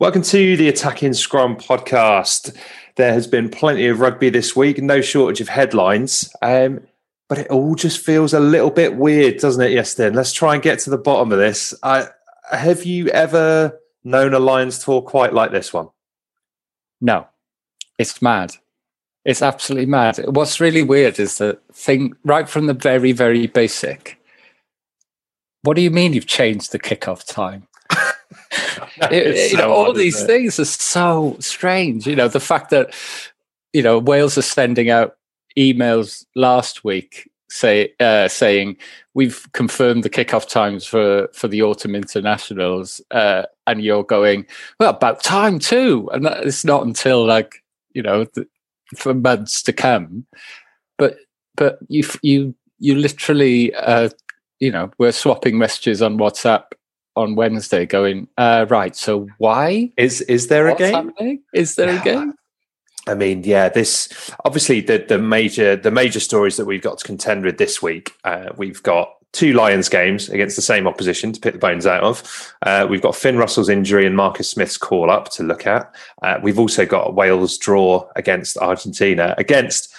Welcome to the Attacking Scrum podcast. There has been plenty of rugby this week, no shortage of headlines, um, but it all just feels a little bit weird, doesn't it, Yestin? Let's try and get to the bottom of this. I, have you ever known a Lions tour quite like this one? No, it's mad. It's absolutely mad. What's really weird is the thing right from the very, very basic. What do you mean you've changed the kickoff time? It- you know, so all odd, these it? things are so strange. You know, the fact that you know Wales are sending out emails last week say uh, saying we've confirmed the kickoff times for for the autumn internationals, uh, and you're going well about time too, and that, it's not until like you know the, for months to come, but but you you you literally uh, you know we're swapping messages on WhatsApp on Wednesday, going uh, right. So why Is is there a game? happening? Is there a game? I mean, yeah, this obviously the the major the major stories that we've got to contend with this week. Uh, we've got two Lions games against the same opposition to pick the bones out of. Uh, we've got Finn Russell's injury and Marcus Smith's call up to look at. Uh, we've also got a Wales draw against Argentina. Against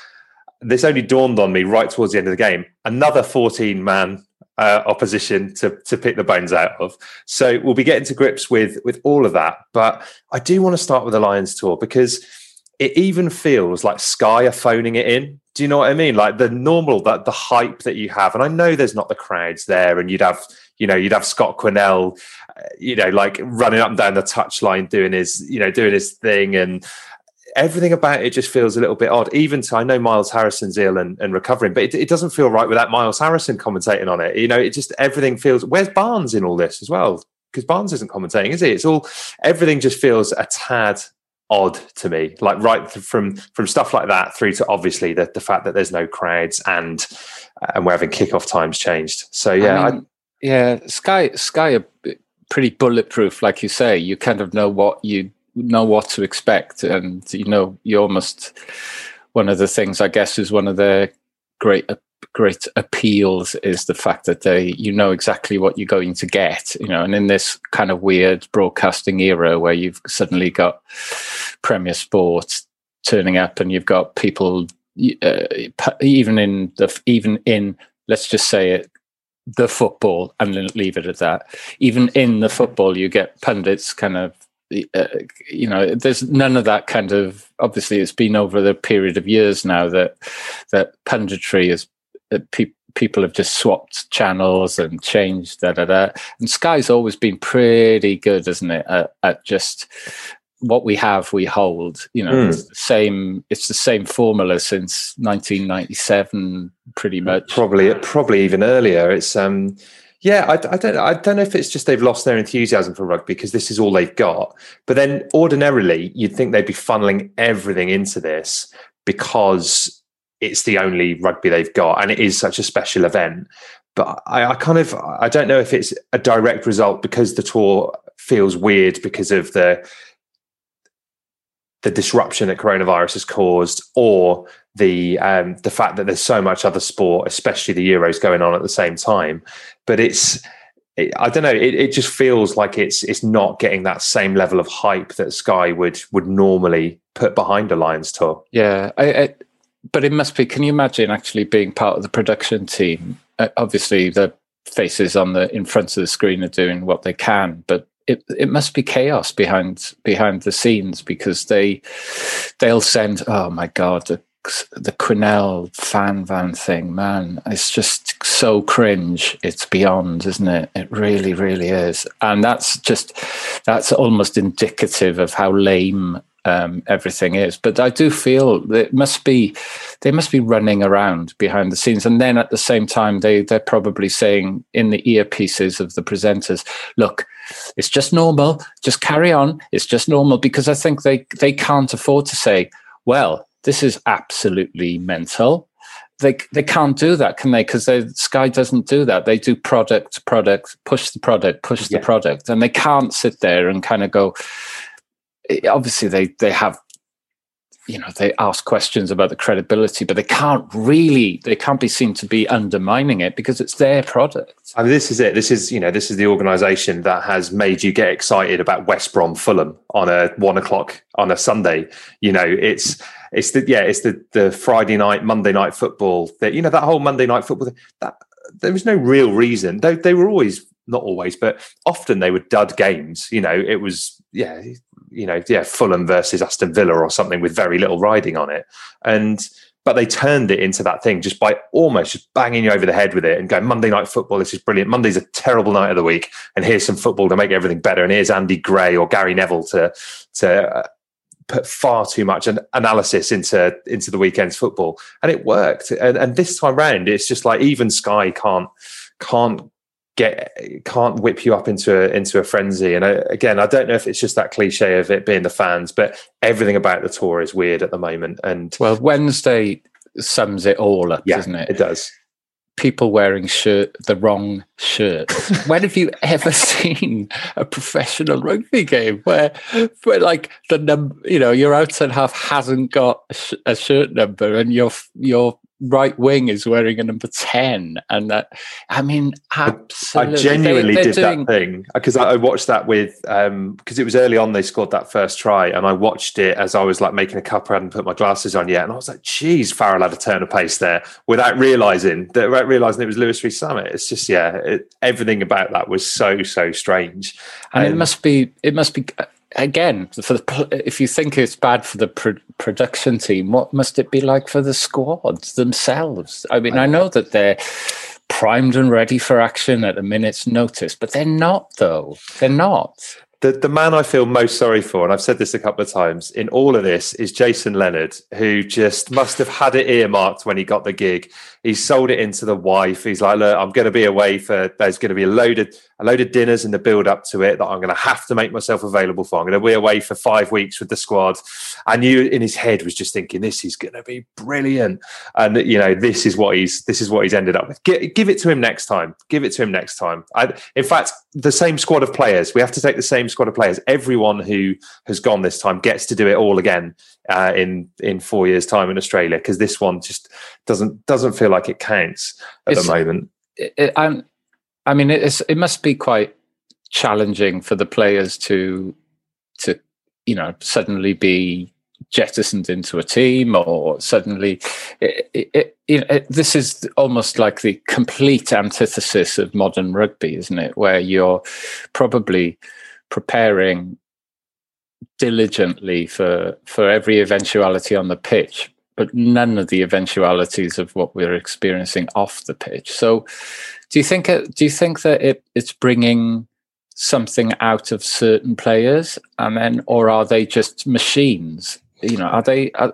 this only dawned on me right towards the end of the game. Another fourteen man. Uh, opposition to to pick the bones out of, so we'll be getting to grips with with all of that. But I do want to start with the Lions tour because it even feels like Sky are phoning it in. Do you know what I mean? Like the normal, that the hype that you have, and I know there's not the crowds there, and you'd have, you know, you'd have Scott Quinnell, uh, you know, like running up and down the touchline doing his, you know, doing his thing, and everything about it just feels a little bit odd. Even to I know Miles Harrison's ill and, and recovering, but it, it doesn't feel right without Miles Harrison commentating on it. You know, it just everything feels. Where's Barnes in all this as well? Because Barnes isn't commentating, is he? It's all everything just feels a tad odd to me like right th- from from stuff like that through to obviously the, the fact that there's no crowds and uh, and we're having kickoff times changed so yeah I mean, yeah. Sky, Sky are pretty bulletproof, like you say. You kind of know what you know what to expect, and you know you almost one of the things I guess is one of their great great appeals is the fact that they you know exactly what you're going to get you know. And in this kind of weird broadcasting era where you've suddenly got premier sports turning up and you've got people uh, even in the even in let's just say it the football and leave it at that. Even in the football you get pundits kind of uh, you know there's none of that kind of obviously it's been over the period of years now that that punditry is uh, pe- people have just swapped channels and changed da da da. And Sky's always been pretty good, isn't it, at, at just what we have, we hold. You know, Mm. it's the same. It's the same formula since 1997, pretty much. probably probably even earlier. It's um yeah, I, I don't I don't know if it's just they've lost their enthusiasm for rugby because this is all they've got. But then ordinarily you'd think they'd be funneling everything into this because it's the only rugby they've got and it is such a special event. But I, I kind of I don't know if it's a direct result because the tour feels weird because of the the disruption that coronavirus has caused, or the um, the fact that there's so much other sport, especially the Euros, going on at the same time. But it's it, I don't know. It, it just feels like it's it's not getting that same level of hype that Sky would would normally put behind a Lions tour. Yeah, I, I, but it must be. Can you imagine actually being part of the production team? Uh, obviously, the faces on the in front of the screen are doing what they can, but it it must be chaos behind behind the scenes because they they'll send. Oh my god, the Quinnell fan van thing, man, it's just so cringe. It's beyond, isn't it? It really, really is, and that's just that's almost indicative of how lame um, everything is. But I do feel it must be they must be running around behind the scenes, and then at the same time they they're probably saying in the earpieces of the presenters, "Look, it's just normal. Just carry on. It's just normal." Because I think they they can't afford to say, "Well, this is absolutely mental." They they can't do that, can they? Because Sky doesn't do that. They do product, product, push the product, push the product, and they can't sit there and kind of go eh, obviously they they have you know they ask questions about the credibility but they can't really they can't be seen to be undermining it because it's their product I mean, this is it. This is you know, this is the organisation that has made you get excited about West Brom Fulham on a one o'clock on a Sunday. You know, it's it's the yeah, it's the the Friday night, Monday night football. That you know that whole Monday night football. That there was no real reason. They they were always not always, but often they were dud games. You know, it was yeah, you know, yeah, Fulham versus Aston Villa or something with very little riding on it, and but they turned it into that thing just by almost just banging you over the head with it and going Monday night football. This is brilliant. Monday's a terrible night of the week, and here's some football to make everything better. And here's Andy Gray or Gary Neville to to uh, put far too much an analysis into into the weekend's football, and it worked. And, and this time round, it's just like even Sky can't can't get can't whip you up into a into a frenzy. And I, again, I don't know if it's just that cliche of it being the fans, but everything about the tour is weird at the moment. And well wednesday sums it all up yeah, doesn't it it does. people wearing shirt the wrong shirt when have you ever seen a professional rugby game where where like the number you know your outside half hasn't got a, sh- a shirt number and your your right wing is wearing a number 10 and that i mean absolutely I genuinely They- did doing- that thing because I, I watched that with um because it was early on they scored that first try and I watched it as I was like making a cup. I hadn't put my glasses on yet, and I was like, "Geez, Farrell had a turn of pace there," without realizing that without realizing it was Lewis Rees-Zammit. It's just yeah, it, everything about that was so so strange. and it must be it must be again for the if you think it's bad for the pro- production team what must it be like for the squads themselves? I mean i know. that they're primed and ready for action at a minute's notice but they're not though. They're not. The the man I feel most sorry for, and I've said this a couple of times in all of this, is Jason Leonard, who just must have had it earmarked when he got the gig. He sold it into the wife. He's like, "Look, I'm going to be away for. There's going to be a load of a load of dinners in the build up to it that I'm going to have to make myself available for. I'm going to be away for five weeks with the squad." And knew in his head was just thinking, "This is going to be brilliant," and you know, this is what he's this is what he's ended up with. Gi- give it to him next time. Give it to him next time. I, in fact, the same squad of players. We have to take the same squad of players. Everyone who has gone this time gets to do it all again uh, in in four years' time in Australia because this one just doesn't doesn't feel like it counts at It's- the moment. it, it, I'm, I mean, it's, it must be quite challenging for the players to, to, you know, suddenly be jettisoned into a team or suddenly, it, it, it, you know, it, this is almost like the complete antithesis of modern rugby, isn't it? Where you're probably preparing diligently for for every eventuality on the pitch but none of the eventualities of what we're experiencing off the pitch. So, do you think it, do you think that it, it's bringing something out of certain players, and then, or are they just machines? You know, are they? Are,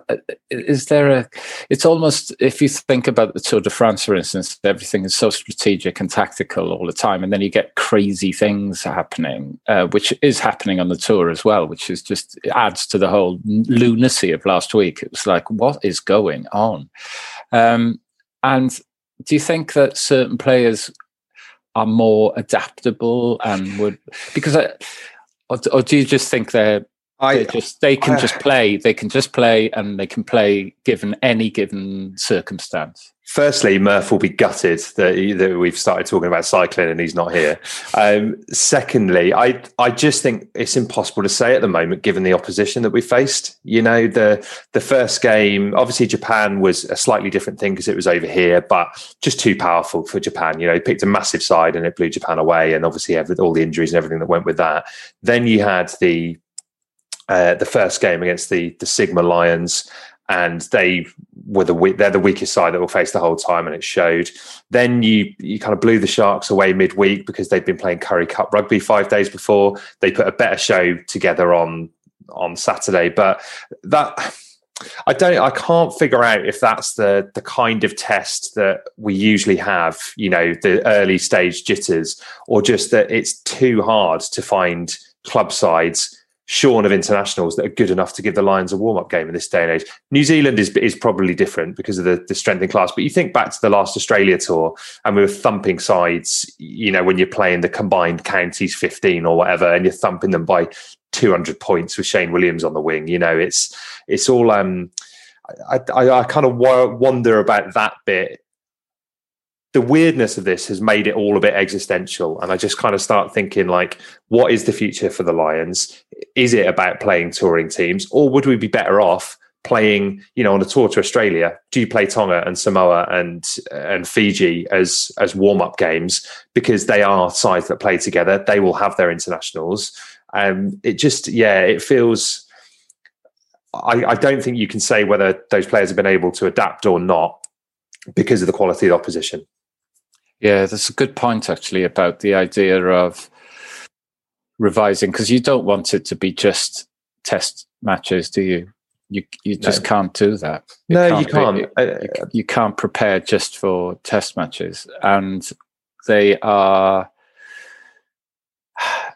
is there a? It's almost if you think about the Tour de France, for instance, everything is so strategic and tactical all the time, and then you get crazy things happening, uh, which is happening on the tour as well, which is just adds to the whole lunacy of last week. It was like, what is going on? Um, and do you think that certain players are more adaptable and would because I, or, or do you just think they're I just they can I, just play. They can just play, and they can play given any given circumstance. Firstly, Murph will be gutted that, he, that we've started talking about cycling and he's not here. Um, secondly, I I just think it's impossible to say at the moment, given the opposition that we faced. You know, the the first game, obviously Japan was a slightly different thing because it was over here, but just too powerful for Japan. You know, picked a massive side and it blew Japan away, and obviously all the injuries and everything that went with that. Then you had the uh, the first game against the the Sigma Lions, and they were the they're the weakest side that will face the whole time, and it showed. Then you you kind of blew the Sharks away midweek because they'd been playing Currie Cup rugby five days before. They put a better show together on on Saturday, but that. I don't. I can't figure out if that's the the kind of test that we usually have. You know, the early stage jitters, or just that it's too hard to find club sides shorn of internationals that are good enough to give the Lions a warm up game in this day and age. New Zealand is is probably different because of the, the strength in class. But you think back to the last Australia tour and we were thumping sides, you know, when you're playing the combined counties 15 or whatever, and you're thumping them by 200 points with Shane Williams on the wing. You know, it's it's all. um I, I, I kind of wonder about that bit the weirdness of this has made it all a bit existential and i just kind of start thinking like what is the future for the lions is it about playing touring teams or would we be better off playing you know on a tour to australia do you play tonga and samoa and and fiji as as warm-up games because they are sides that play together they will have their internationals um it just yeah it feels I, I don't think you can say whether those players have been able to adapt or not because of the quality of the opposition. Yeah, that's a good point actually about the idea of revising because you don't want it to be just test matches, do you? You you just no. can't do that. No, can't you can't. Be, you, uh, you can't prepare just for test matches, and they are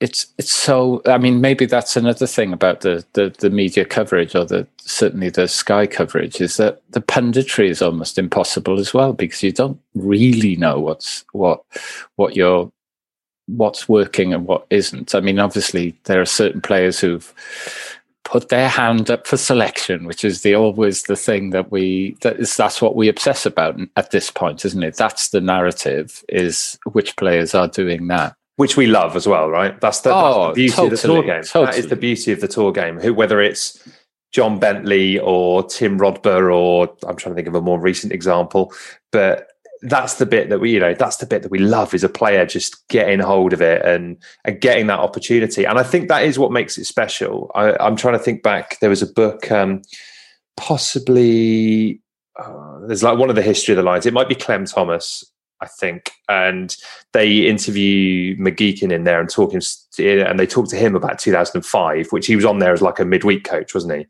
it's it's so i mean maybe that's another thing about the, the the media coverage or the certainly the sky coverage is that the punditry is almost impossible as well because you don't really know what's what what you're what's working and what isn't i mean obviously there are certain players who've put their hand up for selection which is the always the thing that we that is that's what we obsess about at this point isn't it that's the narrative is which players are doing that which we love as well, right? That's the, oh, that's the oh, beauty totally, of the tour game. Totally. That is the beauty of the tour game. Who, whether it's John Bentley or Tim Rodber, or I'm trying to think of a more recent example, but that's the bit that we, you know, that's the bit that we love is a player just getting hold of it and and getting that opportunity. And I think that is what makes it special. I, am trying to think back. There was a book, um, possibly. Uh, there's like one of the history of the Lions. It might be Clem Thomas I think, and they interview McGeechan in there and talk him, and they talk to him about 2005, which he was on there as like a midweek coach, wasn't he?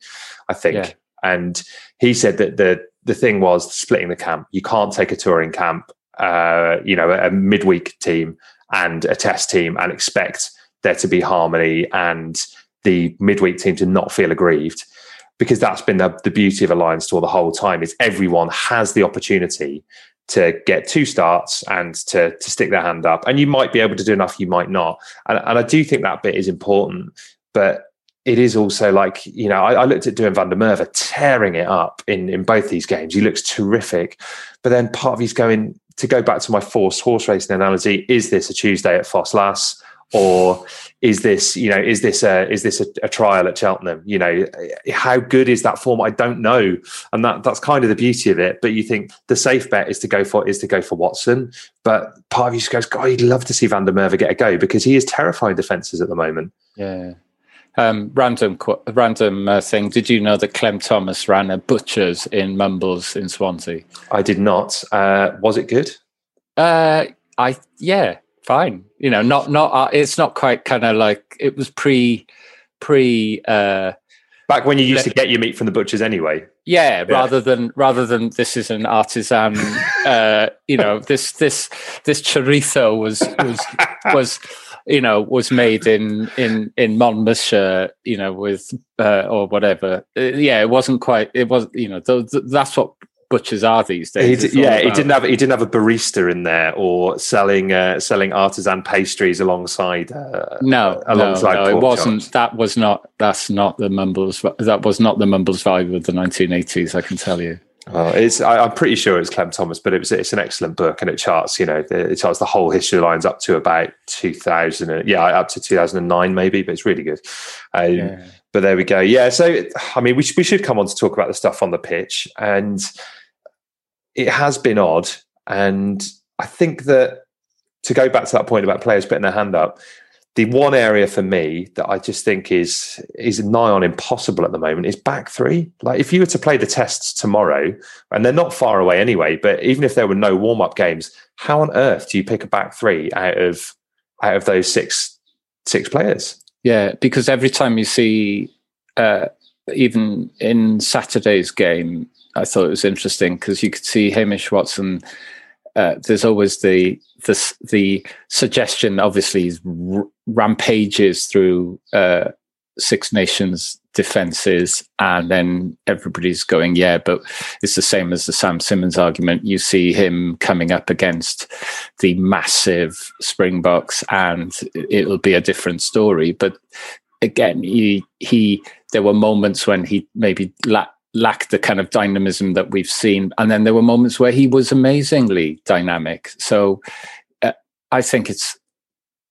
I think, yeah. and he said that the the thing was splitting the camp. You can't take a touring camp, uh, you know, a midweek team and a test team, and expect there to be harmony and the midweek team to not feel aggrieved because that's been the, the beauty of a Lions Tour the whole time is everyone has the opportunity to get two starts and to to stick their hand up. And you might be able to do enough, you might not. And, and I do think that bit is important, but it is also like you know I, I looked at Duhan van der Merwe tearing it up in in both these games. He looks terrific, but then part of he's going to go back to my forced horse racing analogy. Is this a Tuesday at Ffos or is this you know is this a is this a, a, trial at Cheltenham? You know how good is that form? I don't know, and that that's kind of the beauty of it. But you think the safe bet is to go for is to go for Watson, but part of you just goes, God, you'd love to see Van der Merwe get a go because he is terrifying defences at the moment. Yeah. Um, random, qu- random uh, thing. Did you know that Clem Thomas ran a butcher's in Mumbles in Swansea? I did not. Uh, was it good? Uh, I yeah, fine. You know, not not. Uh, it's not quite kind of like it was pre pre. Uh, Back when you used to get your meat from the butchers anyway. yeah, rather than rather than this is an artisan. uh, you know, this this this chorizo was was was you know was made in in in Monmouthshire. You know, with uh, or whatever. Uh, yeah, it wasn't quite. It was you know th- th- that's what butchers are these He days. d- It's all yeah, he didn't have he didn't have a barista in there or selling uh, selling artisan pastries alongside. Uh, No, alongside no, no, it wasn't. chops. That was not. That's not the Mumbles. That was not the Mumbles vibe of the 1980s. I can tell you. Well, it's I, I'm pretty sure it's Clem Thomas, but it was it's an excellent book and it charts you know the- it charts the whole history Lions up to about 2000 yeah up to 2009 maybe, but it's really good. Um, Yeah. But there we go. Yeah, so I mean we we should come on to talk about the stuff on the pitch, and it has been odd, and I think that to go back to that point about players putting their hand up, the one area for me that I just think is is nigh on impossible at the moment is back three. Like if you were to play the tests tomorrow, and they're not far away anyway, but even if there were no warm up games, how on earth do you pick a back three out of out of those six six players? Yeah, because every time you see, uh, even in Saturday's game, I thought it was interesting because you could see Hamish Watson. Uh, there's always the the the suggestion, obviously, r- rampages through uh, Six Nations defenses, and then everybody's going, yeah, but it's the same as the Sam Simmonds argument. You see him coming up against the massive Springboks, and it'll be a different story. But again, he he there were moments when he maybe la- lacked the kind of dynamism that we've seen, and then there were moments where he was amazingly dynamic. So uh, I think it's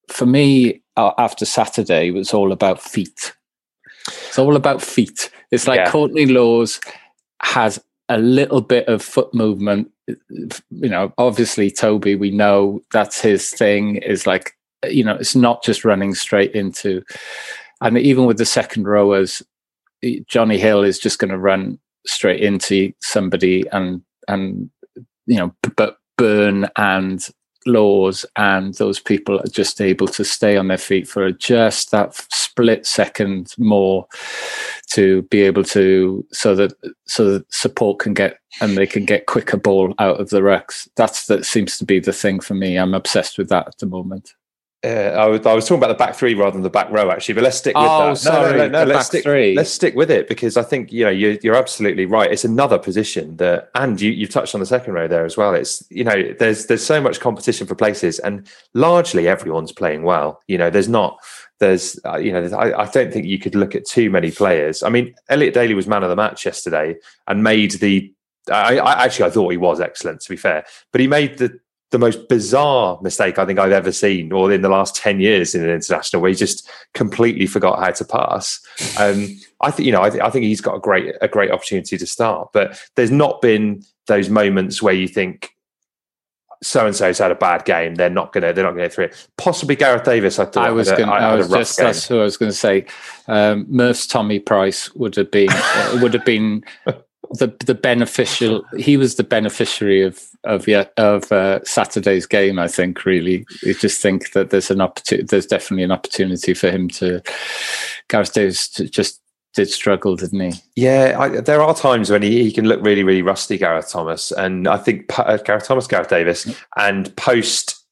for me uh, after Saturday it was all about feet. It's all about feet. It's like Yeah. Courtney Lawes has a little bit of foot movement. You know, obviously Toby, we know that's his thing. Is like, you know, it's not just running straight into. And even with the second rowers, Jonny Hill is just going to run straight into somebody and and you know, but Beirne and Lawes and those people are just able to stay on their feet for just that split second more to be able to so that so that support can get and they can get quicker ball out of the rucks. That's that seems to be the thing for me. I'm obsessed with that at the moment. Uh, I, was, I was talking about the back three rather than the back row, actually. But let's stick with Oh, that. sorry, no, no, no, the let's back stick. three. Let's stick with it because I think you know you're, you're absolutely right. It's another position that, and you you've touched on the second row there as well. It's you know there's there's so much competition for places, and largely everyone's playing well. You know, there's not there's uh, you know I, I don't think you could look at too many players. I mean, Elliot Daly was man of the match yesterday and made the. I, I actually I thought he was excellent to be fair, but he made the the most bizarre mistake I think I've ever seen, or in the last ten years in an international, where he just completely forgot how to pass. Um, I think you know, I, th- I think he's got a great a great opportunity to start, but there's not been those moments where you think so and so's had a bad game. They're not gonna they're not gonna get through it. Possibly Gareth Davies. I thought I was going. had I a was just. game. That's who I was going to say. Um, Murph's Tommy Price would have been uh, would have been the the beneficial. He was the beneficiary of of of uh, Saturday's game. I think really. I just think that there's an opportunity. There's definitely an opportunity for him to. Gareth Davies to just did struggle, didn't he? Yeah, I, there are times when he, he can look really, really rusty, Gareth Thomas. And I think uh, Gareth Thomas, Gareth Davies, and post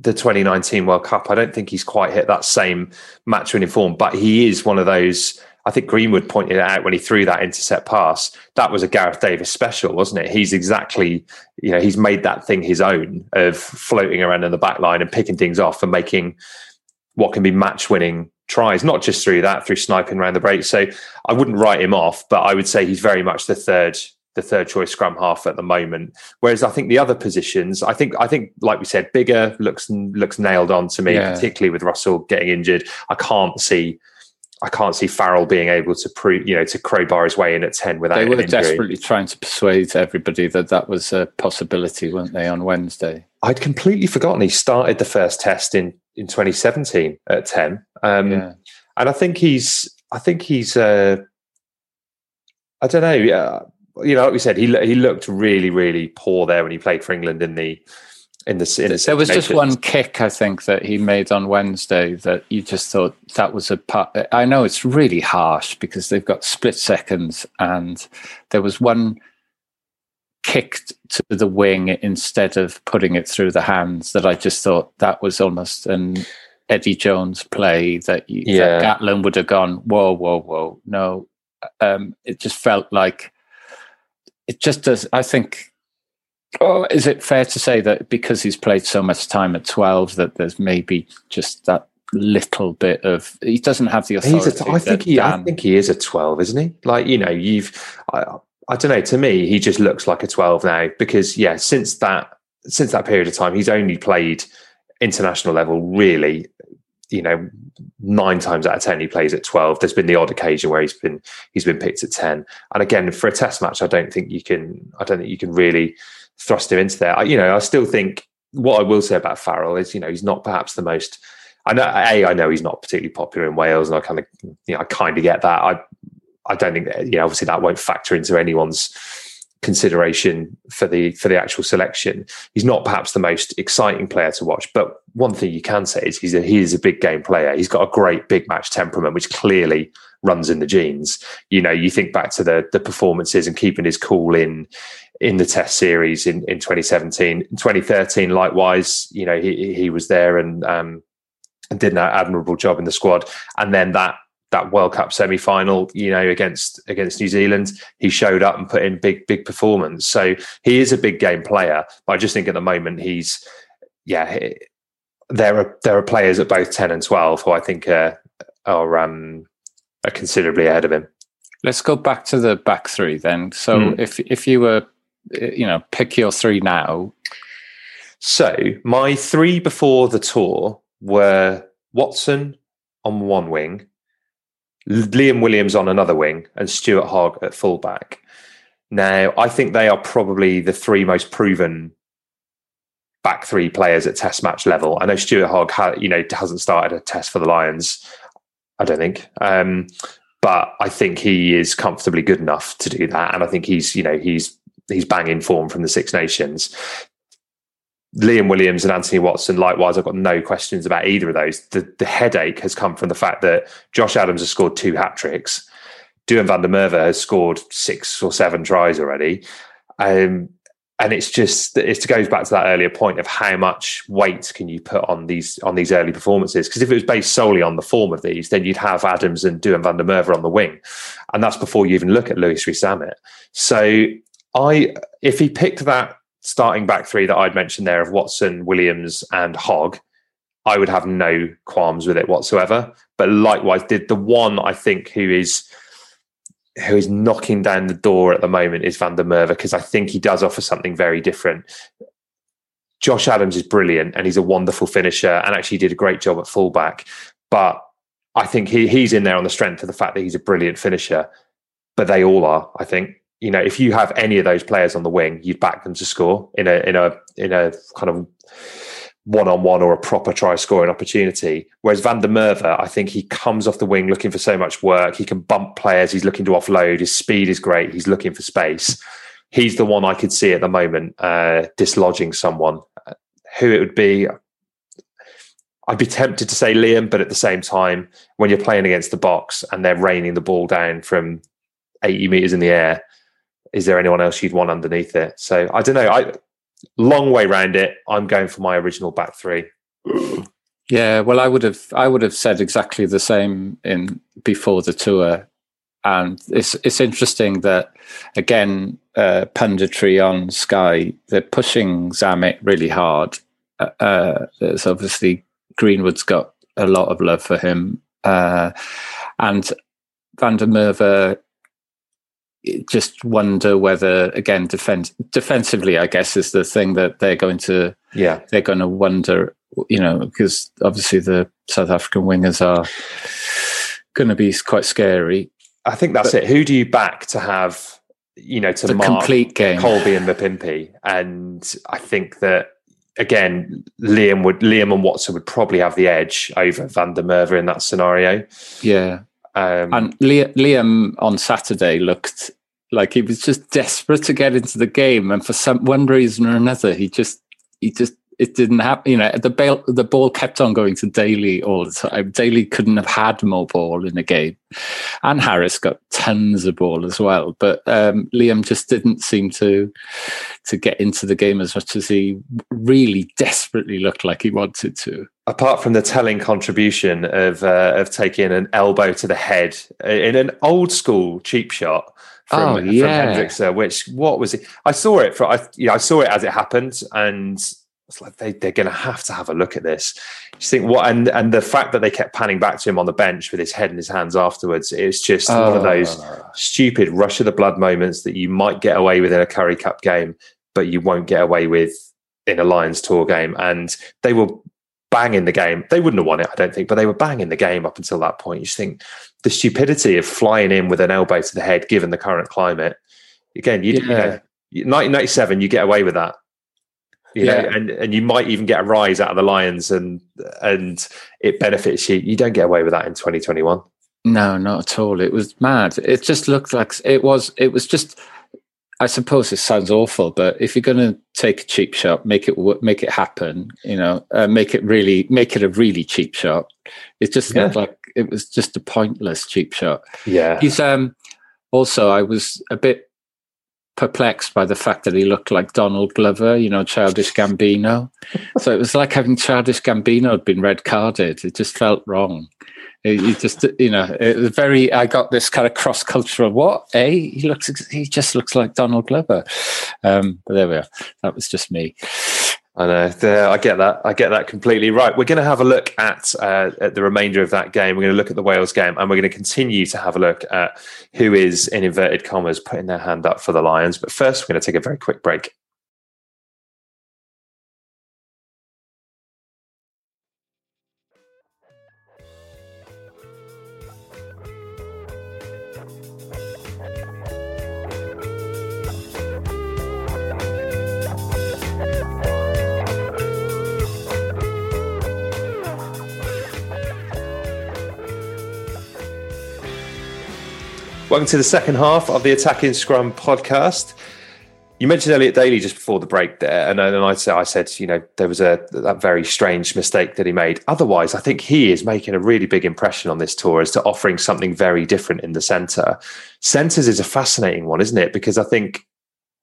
the 2019 World Cup, I don't think he's quite hit that same match winning form, but he is one of those. I think Greenwood pointed it out when he threw that intercept pass. That was a Gareth Davies special, wasn't it? He's exactly, you know, he's made that thing his own of floating around in the back line and picking things off and making what can be match winning tries, not just through that, through sniping around the break. So I wouldn't write him off, but I would say he's very much the third the third choice scrum half at the moment. Whereas I think the other positions, I think I think like we said, Biggar looks looks nailed on to me, Yeah. particularly with Russell getting injured. I can't see I can't see Farrell being able to prove, you know, to crowbar his way in at 10 without They were desperately trying to persuade everybody that that was a possibility, weren't they, on Wednesday? I'd completely forgotten he started the first test in in 2017 at 10. Um, Yeah. and I think he's I think he's uh, I don't know. Yeah, you know, like we said, he he looked really really poor there when he played for England in the in the in the there was just one kick I think that he made on Wednesday that you just thought that was a part. I know it's really harsh because they've got split seconds, and there was one kicked to the wing instead of putting it through the hands that I just thought that was almost an Eddie Jones play that, you, Yeah. that Gatland would have gone whoa whoa whoa no um, it just felt like it just does I think Oh, is it fair to say that because he's played so much time at 12 that there's maybe just that little bit of he doesn't have the authority a, I think he I think he is a twelve, isn't he? Like you know, you've I, I don't know. To me, he just looks like a twelve now because yeah, since that since that period of time, he's only played international level really. You know, nine times out of ten he plays at twelve. There's been the odd occasion where he's been he's been picked at ten. And again, for a test match, I don't think you can. I don't think you can really thrust him into there. I, you know, I still think what I will say about Farrell is, you know, he's not perhaps the most. I know, a, I know he's not particularly popular in Wales, and I kind of, you know, I kind of get that. I, I don't think, that, you know, obviously that won't factor into anyone's consideration for the for the actual selection. He's not perhaps the most exciting player to watch, but one thing you can say is he's a, he is a big game player. He's got a great big match temperament, which clearly runs in the genes. You know, you think back to the the performances and keeping his cool in in the test series in, in 2017 in 2013 likewise you know he he was there and um did an admirable job in the squad. And then that that world cup semi-final you know against against new zealand he showed up and put in big big performance. So he is a big game player but i just think at the moment he's yeah he- there are there are players at both 10 and 12 who i think are are um are considerably ahead of him Let's go back to the back three then. So Hmm. if if you were, you know, pick your three now. So my three before the tour were Watson on one wing, Liam Williams on another wing, and Stuart Hogg at fullback. Now I think they are probably the three most proven back three players at Test match level. I know Stuart Hogg, ha- you know, hasn't started a Test for the Lions. I don't think. Um, but I think he is comfortably good enough to do that, and I think he's, you know, he's he's banging form from the Six Nations. Liam Williams and Anthony Watson, likewise, I've got no questions about either of those. The, the headache has come from the fact that Josh Adams has scored two hat tricks. Duhan van der Merwe has scored six or seven tries already. Um, and it's just it goes back to that earlier point of how much weight can you put on these on these early performances? Because if it was based solely on the form of these then you'd have Adams and Duhan van der Merwe on the wing. And that's before you even look at Lewis Rees-Zammit so I if he picked that starting back three that I'd mentioned there of Watson Williams and Hogg I would have no qualms with it whatsoever. But likewise did the one I think who is who is knocking down the door at the moment is Van der Merwe because I think he does offer something very different. Josh Adams is brilliant and he's a wonderful finisher and actually did a great job at fullback. But I think he he's in there on the strength of the fact that he's a brilliant finisher. But they all are, I think. You know, if you have any of those players on the wing, you'd back them to score in a in a in a kind of one on one or a proper try scoring opportunity. Whereas Van der Merwe, I think he comes off the wing looking for so much work. He can bump players. He's looking to offload. His speed is great. He's looking for space. He's the one I could see at the moment uh, dislodging someone. Uh, Who it would be, I'd be tempted to say Liam, but at the same time, when you're playing against the Boks and they're raining the ball down from 80 meters in the air, is there anyone else you'd want underneath it? So I don't know. I long way round it. I'm going for my original back three. Yeah, well, I would have I would have said exactly the same in before the tour, and it's it's interesting that again uh, punditry on Sky they're pushing Zammit really hard. Uh, Uh, there's obviously Greenwood's got a lot of love for him, uh, and Van der Merwe. Just wonder whether again defense defensively, I guess, is the thing that they're going to Yeah, they're going to wonder, you know, because obviously the South African wingers are going to be quite scary. I think that's it. Who do you back to have? You know, to The mark complete game. Kolbe and Mapimpi, and I think that again, Liam would Liam and Watson would probably have the edge over Van der Merwe in that scenario. Yeah, Um, and Liam, on Saturday looked like he was just desperate to get into the game, and for some one reason or another, he just he just it didn't happen. You know, the ball the ball kept on going to Daly all the time. Daly couldn't have had more ball in the game, and Harris got tons of ball as well. But um, Liam just didn't seem to to get into the game as much as he really desperately looked like he wanted to. Apart from the telling contribution of uh, of taking an elbow to the head in an old school cheap shot from, Oh, from yeah. Hendrickson, which what was it? I saw it for I you know, I saw it as it happened and it's like they, they're going to have to have a look at this. You think what and and the fact that they kept panning back to him on the bench with his head in his hands afterwards, it's just one of those Oh. stupid rush of the blood moments that you might get away with in a Currie Cup game, but you won't get away with in a Lions tour game. And they were banging the game. They wouldn't have won it, I don't think, but they were banging the game up until that point. You just think the stupidity of flying in with an elbow to the head, given the current climate. Again, you, you Yeah. know, 1997, you get away with that. You know, Yeah. and, and you might even get a rise out of the Lions and and it benefits you. You don't get away with that in 2021. No, not at all. It was mad. It just looked like it was. It was just. I suppose this sounds awful, but if you're going to take a cheap shot, make it make it happen. You know, uh, make it really make it a really cheap shot. It just looked like it was just a pointless cheap shot. Yeah. He's um also I was a bit perplexed by the fact that he looked like Donald Glover, you know, Childish Gambino. so it was like having Childish Gambino had been red carded. It just felt wrong. You just, you know, very. I got this kind of cross cultural. What? Eh? He looks. He just looks like Donald Glover. Um, but there we are. That was just me. I know. I get that. I get that completely. Right. We're going to have a look at, uh, at the remainder of that game. We're going to look at the Wales game and we're going to continue to have a look at who is, in inverted commas, putting their hand up for the Lions. But first, we're going to take a very quick break. Welcome to the second half of the Attacking Scrum podcast. You mentioned Elliot Daly just before the break there, and then I said, I said, you know, there was a that very strange mistake that he made. Otherwise, I think he is making a really big impression on this tour as to offering something very different in the centre. Centres is a fascinating one, isn't it? Because I think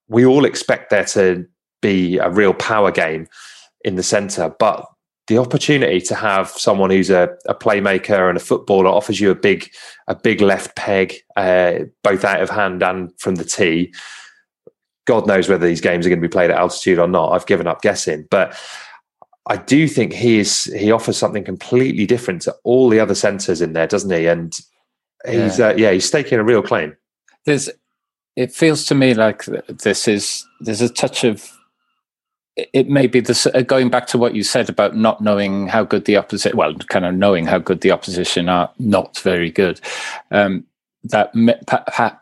we all expect there to be a real power game in the centre, but the opportunity to have someone who's a, a playmaker and a footballer offers you a big a big left peg, uh, both out of hand and from the tee. God knows whether these games are going to be played at altitude or not. I've given up guessing, but I do think he is he offers something completely different to all the other centres in there, doesn't he? And he's yeah, uh, yeah he's staking a real claim. There's. It feels to me like this is there's a touch of it may be this uh, going back to what you said about not knowing how good the opposite well kind of knowing how good the opposition are not very good um, that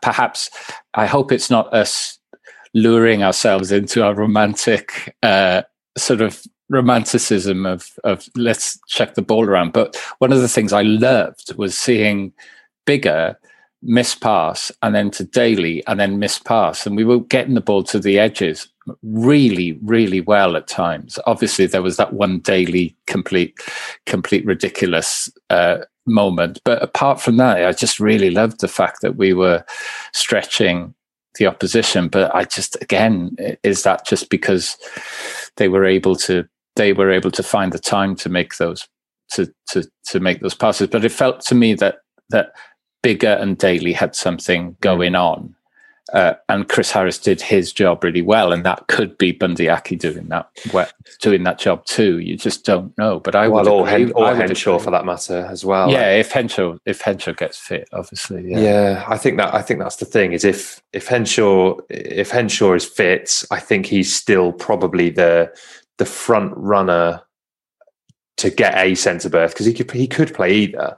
perhaps i hope it's not us luring ourselves into a romantic uh, sort of romanticism of of let's check the ball around. But one of the things i loved was seeing Biggar miss pass and then to Daly and then miss pass and we were getting the ball to the edges really really well at times. Obviously there was that one Daly complete complete ridiculous uh, moment. But apart from that i just really loved the fact that we were stretching the opposition. But i just again is that just because they were able to they were able to find the time to make those to to to make those passes? But it felt to me that that Biggar and Daly had something going on uh, and Chris Harris did his job really well, and that could be Bundee Aki doing that doing that job too. You just don't know. But I well, would or, agree, Hen- or Henshaw agree. for that matter as well. Yeah, if Henshaw if Henshaw gets fit, obviously. Yeah. Yeah. I think that I think that's the thing is if if Henshaw if Henshaw is fit, I think he's still probably the the front runner to get a centre berth because he could he could play either.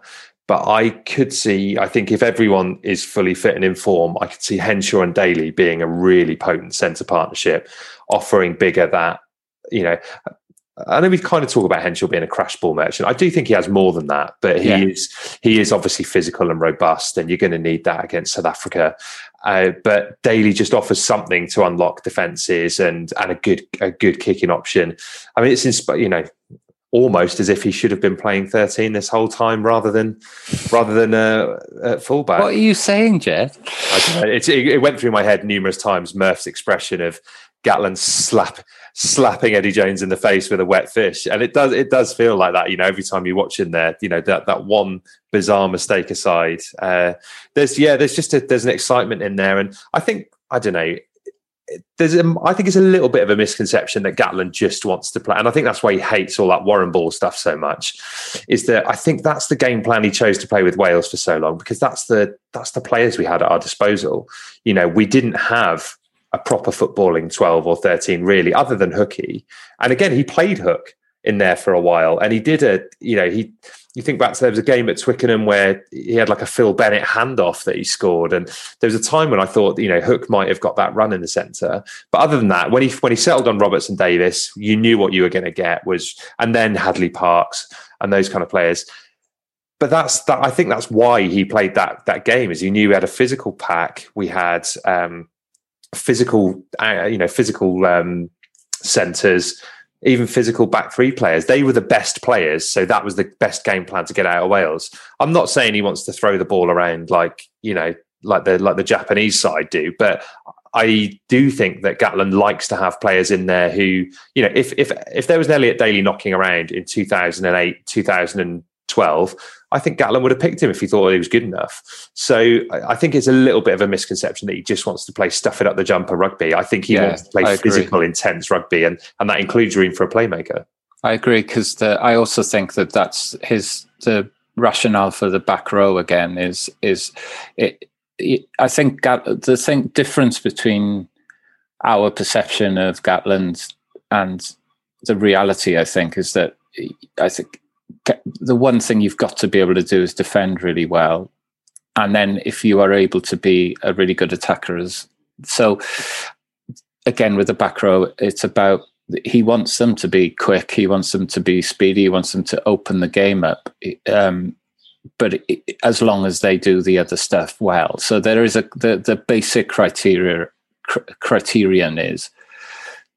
But I could see, I think if everyone is fully fit and in form, I could see Henshaw and Daly being a really potent centre partnership, offering bigger that, you know, I know we kind of talk about Henshaw being a crash ball merchant. I do think he has more than that, but he Yeah. is he is obviously physical and robust, and you're going to need that against South Africa. Uh, but Daly just offers something to unlock defenses and and a good a good kicking option. I mean, it's insp- you know almost as if he should have been playing 13 this whole time rather than rather than uh, at fullback. What are you saying, Jeff? I don't know. It's, it, it went through my head numerous times. Murph's expression of Gatland slap slapping Eddie Jones in the face with a wet fish, and it does it does feel like that. You know, every time you watch in there, you know that that one bizarre mistake aside, uh, there's yeah, there's just a, there's an excitement in there, and I think I don't know. There's a, I think it's a little bit of a misconception that Gatland just wants to play, and I think that's why he hates all that Warrenball stuff so much. Is that I think that's the game plan he chose to play with Wales for so long because that's the that's the players we had at our disposal. You know, we didn't have a proper footballing 12 or 13 really other than hooky and again he played hook in there for a while and he did a you know he you think back to there was a game at Twickenham where he had like a Phil Bennett handoff that he scored and there was a time when I thought you know Hook might have got that run in the centre. But other than that when he when he settled on Roberts and Davies you knew what you were going to get was and then Hadleigh Parkes and those kind of players. But that's that I think that's why he played that that game is he knew we had a physical pack. We had um physical, uh, you know, physical um, centers, even physical back three players. They were the best players, so that was the best game plan to get out of Wales. I'm not saying he wants to throw the ball around like you know, like the like the Japanese side do, but I do think that Gatland likes to have players in there who, you know, if if if there was an Elliot Daly knocking around in 2008, 2012, I think Gatland would have picked him if he thought he was good enough. So I I think it's a little bit of a misconception that he just wants to play stuff it up the jumper rugby. I think he Yeah, wants to play I agree. physical, intense rugby, and and that includes room for a playmaker. I agree because I also think that that's his the rationale for the back row again is is it. it I think Gat, the thing difference between our perception of Gatland and the reality, I think, is that I think Ga- the one thing you've got to be able to do is defend really well, and then if you are able to be a really good attacker, as so again with the back row, it's about he wants them to be quick. He wants them to be speedy. He wants them to open the game up. Um, but it, as long as they do the other stuff well, so there is a the the basic criteria cr- criterion is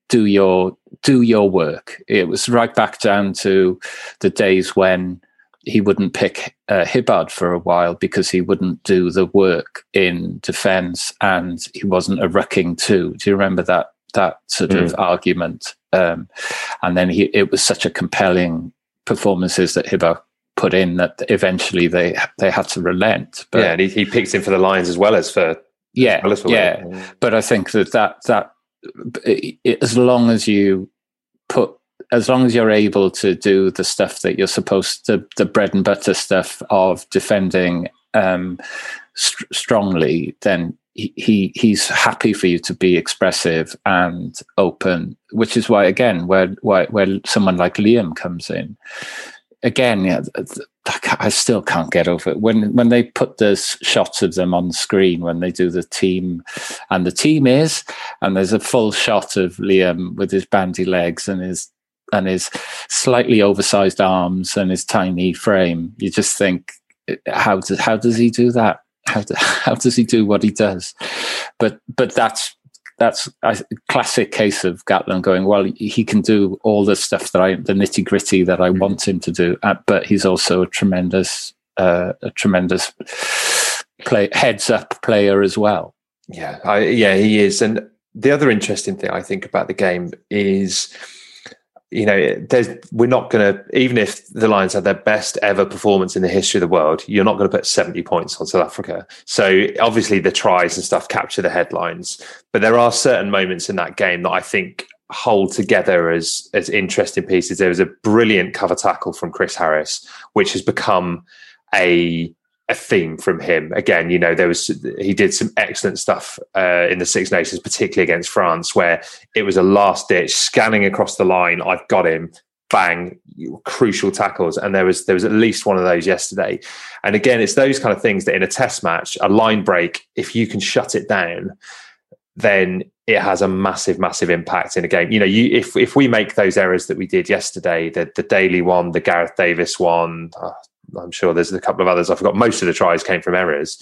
do your do your work. It was right back down to the days when he wouldn't pick uh, Hibbard for a while because he wouldn't do the work in defence and he wasn't a rucking too. Do you remember that that sort of argument? Um, and then he, it was such a compelling performances that Hibbard put in that eventually they they had to relent. But yeah, and he, he picked him for the Lions as well as for yeah, well as for yeah. But I think that that that it- as long as you put as long as you're able to do the stuff that you're supposed to the bread and butter stuff of defending um st- strongly then he, he he's happy for you to be expressive and open which is why again where why where someone like Liam comes in again yeah I still can't get over it. When when they put the s- shots of them on screen when they do the team and the team is and there's a full shot of Liam with his bandy legs and his and his slightly oversized arms and his tiny frame you just think eh, how does how does he do that? How, do, how does he do what he does? But but that's that's a classic case of Gatland going well he can do all the stuff that I the nitty gritty that I want him to do uh, but he's also a tremendous uh, a tremendous play heads up player as well Yeah, I, yeah, he is. And the other interesting thing I think about the game is, you know, we're not going to even if the Lions had their best ever performance in the history of the world, you're not going to put 70 points on South Africa. So obviously the tries and stuff capture the headlines, but there are certain moments in that game that I think hold together as as interesting pieces. There was a brilliant cover tackle from Chris Harris, which has become a a theme from him. Again, you know, there was he did some excellent stuff uh, in the Six Nations, particularly against France, where it was a last ditch scanning across the line. I've got him. Bang! Crucial tackles, and there was there was at least one of those yesterday. And again, it's those kind of things that in a Test match, a line break, if you can shut it down, then it has a massive, massive impact in a game. You know, you if if we make those errors that we did yesterday, the the Daly one, the Gareth Davies one, uh, I'm sure there's a couple of others. I forgot. Most of the tries came from errors.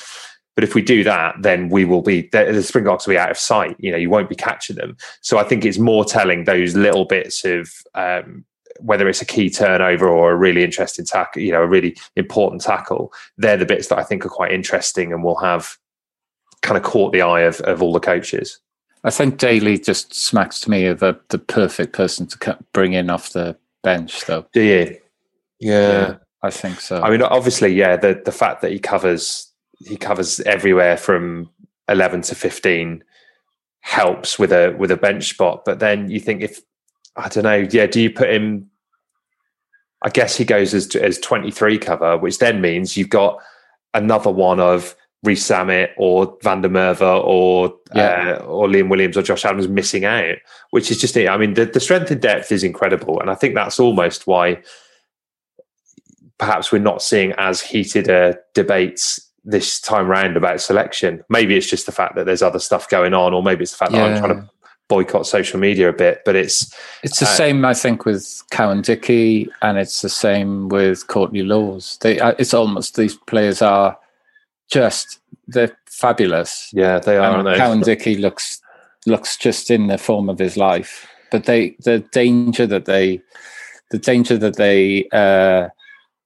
But if we do that, then we will be the, the Springboks will be out of sight. You know, you won't be catching them. So I think it's more telling those little bits of um, whether it's a key turnover or a really interesting tackle, you know, a really important tackle. They're the bits that I think are quite interesting and will have kind of caught the eye of, of all the coaches. I think Daly just smacks to me of a, the perfect person to bring in off the bench, though. Do you? Yeah. yeah, I think so. I mean, obviously, yeah. The the fact that he covers he covers everywhere from 11 to 15 helps with a with a bench spot but then you think if i don't know yeah do you put him i guess he goes as as 23 cover which then means you've got another one of Rees-Zammit or Van der Merwe or yeah. uh, or Liam Williams or Josh Adams missing out, which is just it. I mean, the, the strength and depth is incredible, and I think that's almost why perhaps we're not seeing as heated uh, debates this time round about selection. Maybe it's just the fact that there's other stuff going on, or maybe it's the fact yeah. that I'm trying to boycott social media a bit. But it's it's the uh, same, I think, with Cowan-Dickie, and it's the same with Courtney Lawes. They, uh, it's almost these players are just they're fabulous. Yeah, they are. And Cowan-Dickie looks looks just in the form of his life, but they the danger that they the danger that they uh,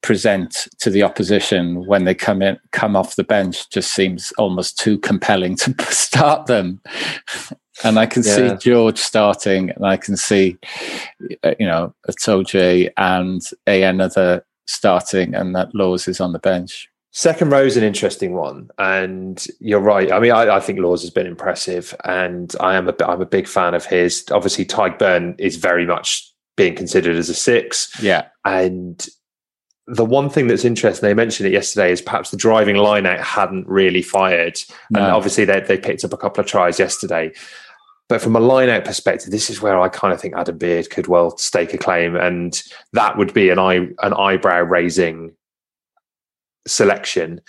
present to the opposition when they come in come off the bench just seems almost too compelling to start them and i can yeah. see george starting and i can see uh, you know Itoje and a another starting and that Lawes is on the bench Second row is an interesting one, and you're right. I mean, I, I, think Lawes has been impressive, and I am a I'm a big fan of his. Obviously, Tadhg Beirne is very much being considered as a six. Yeah, and the one thing that's interesting, they mentioned it yesterday, is perhaps the driving line out hadn't really fired. No. And obviously they, they picked up a couple of tries yesterday. But from a line out perspective, this is where I kind of think Adam Beard could well stake a claim. And that would be an eye an eyebrow raising selection.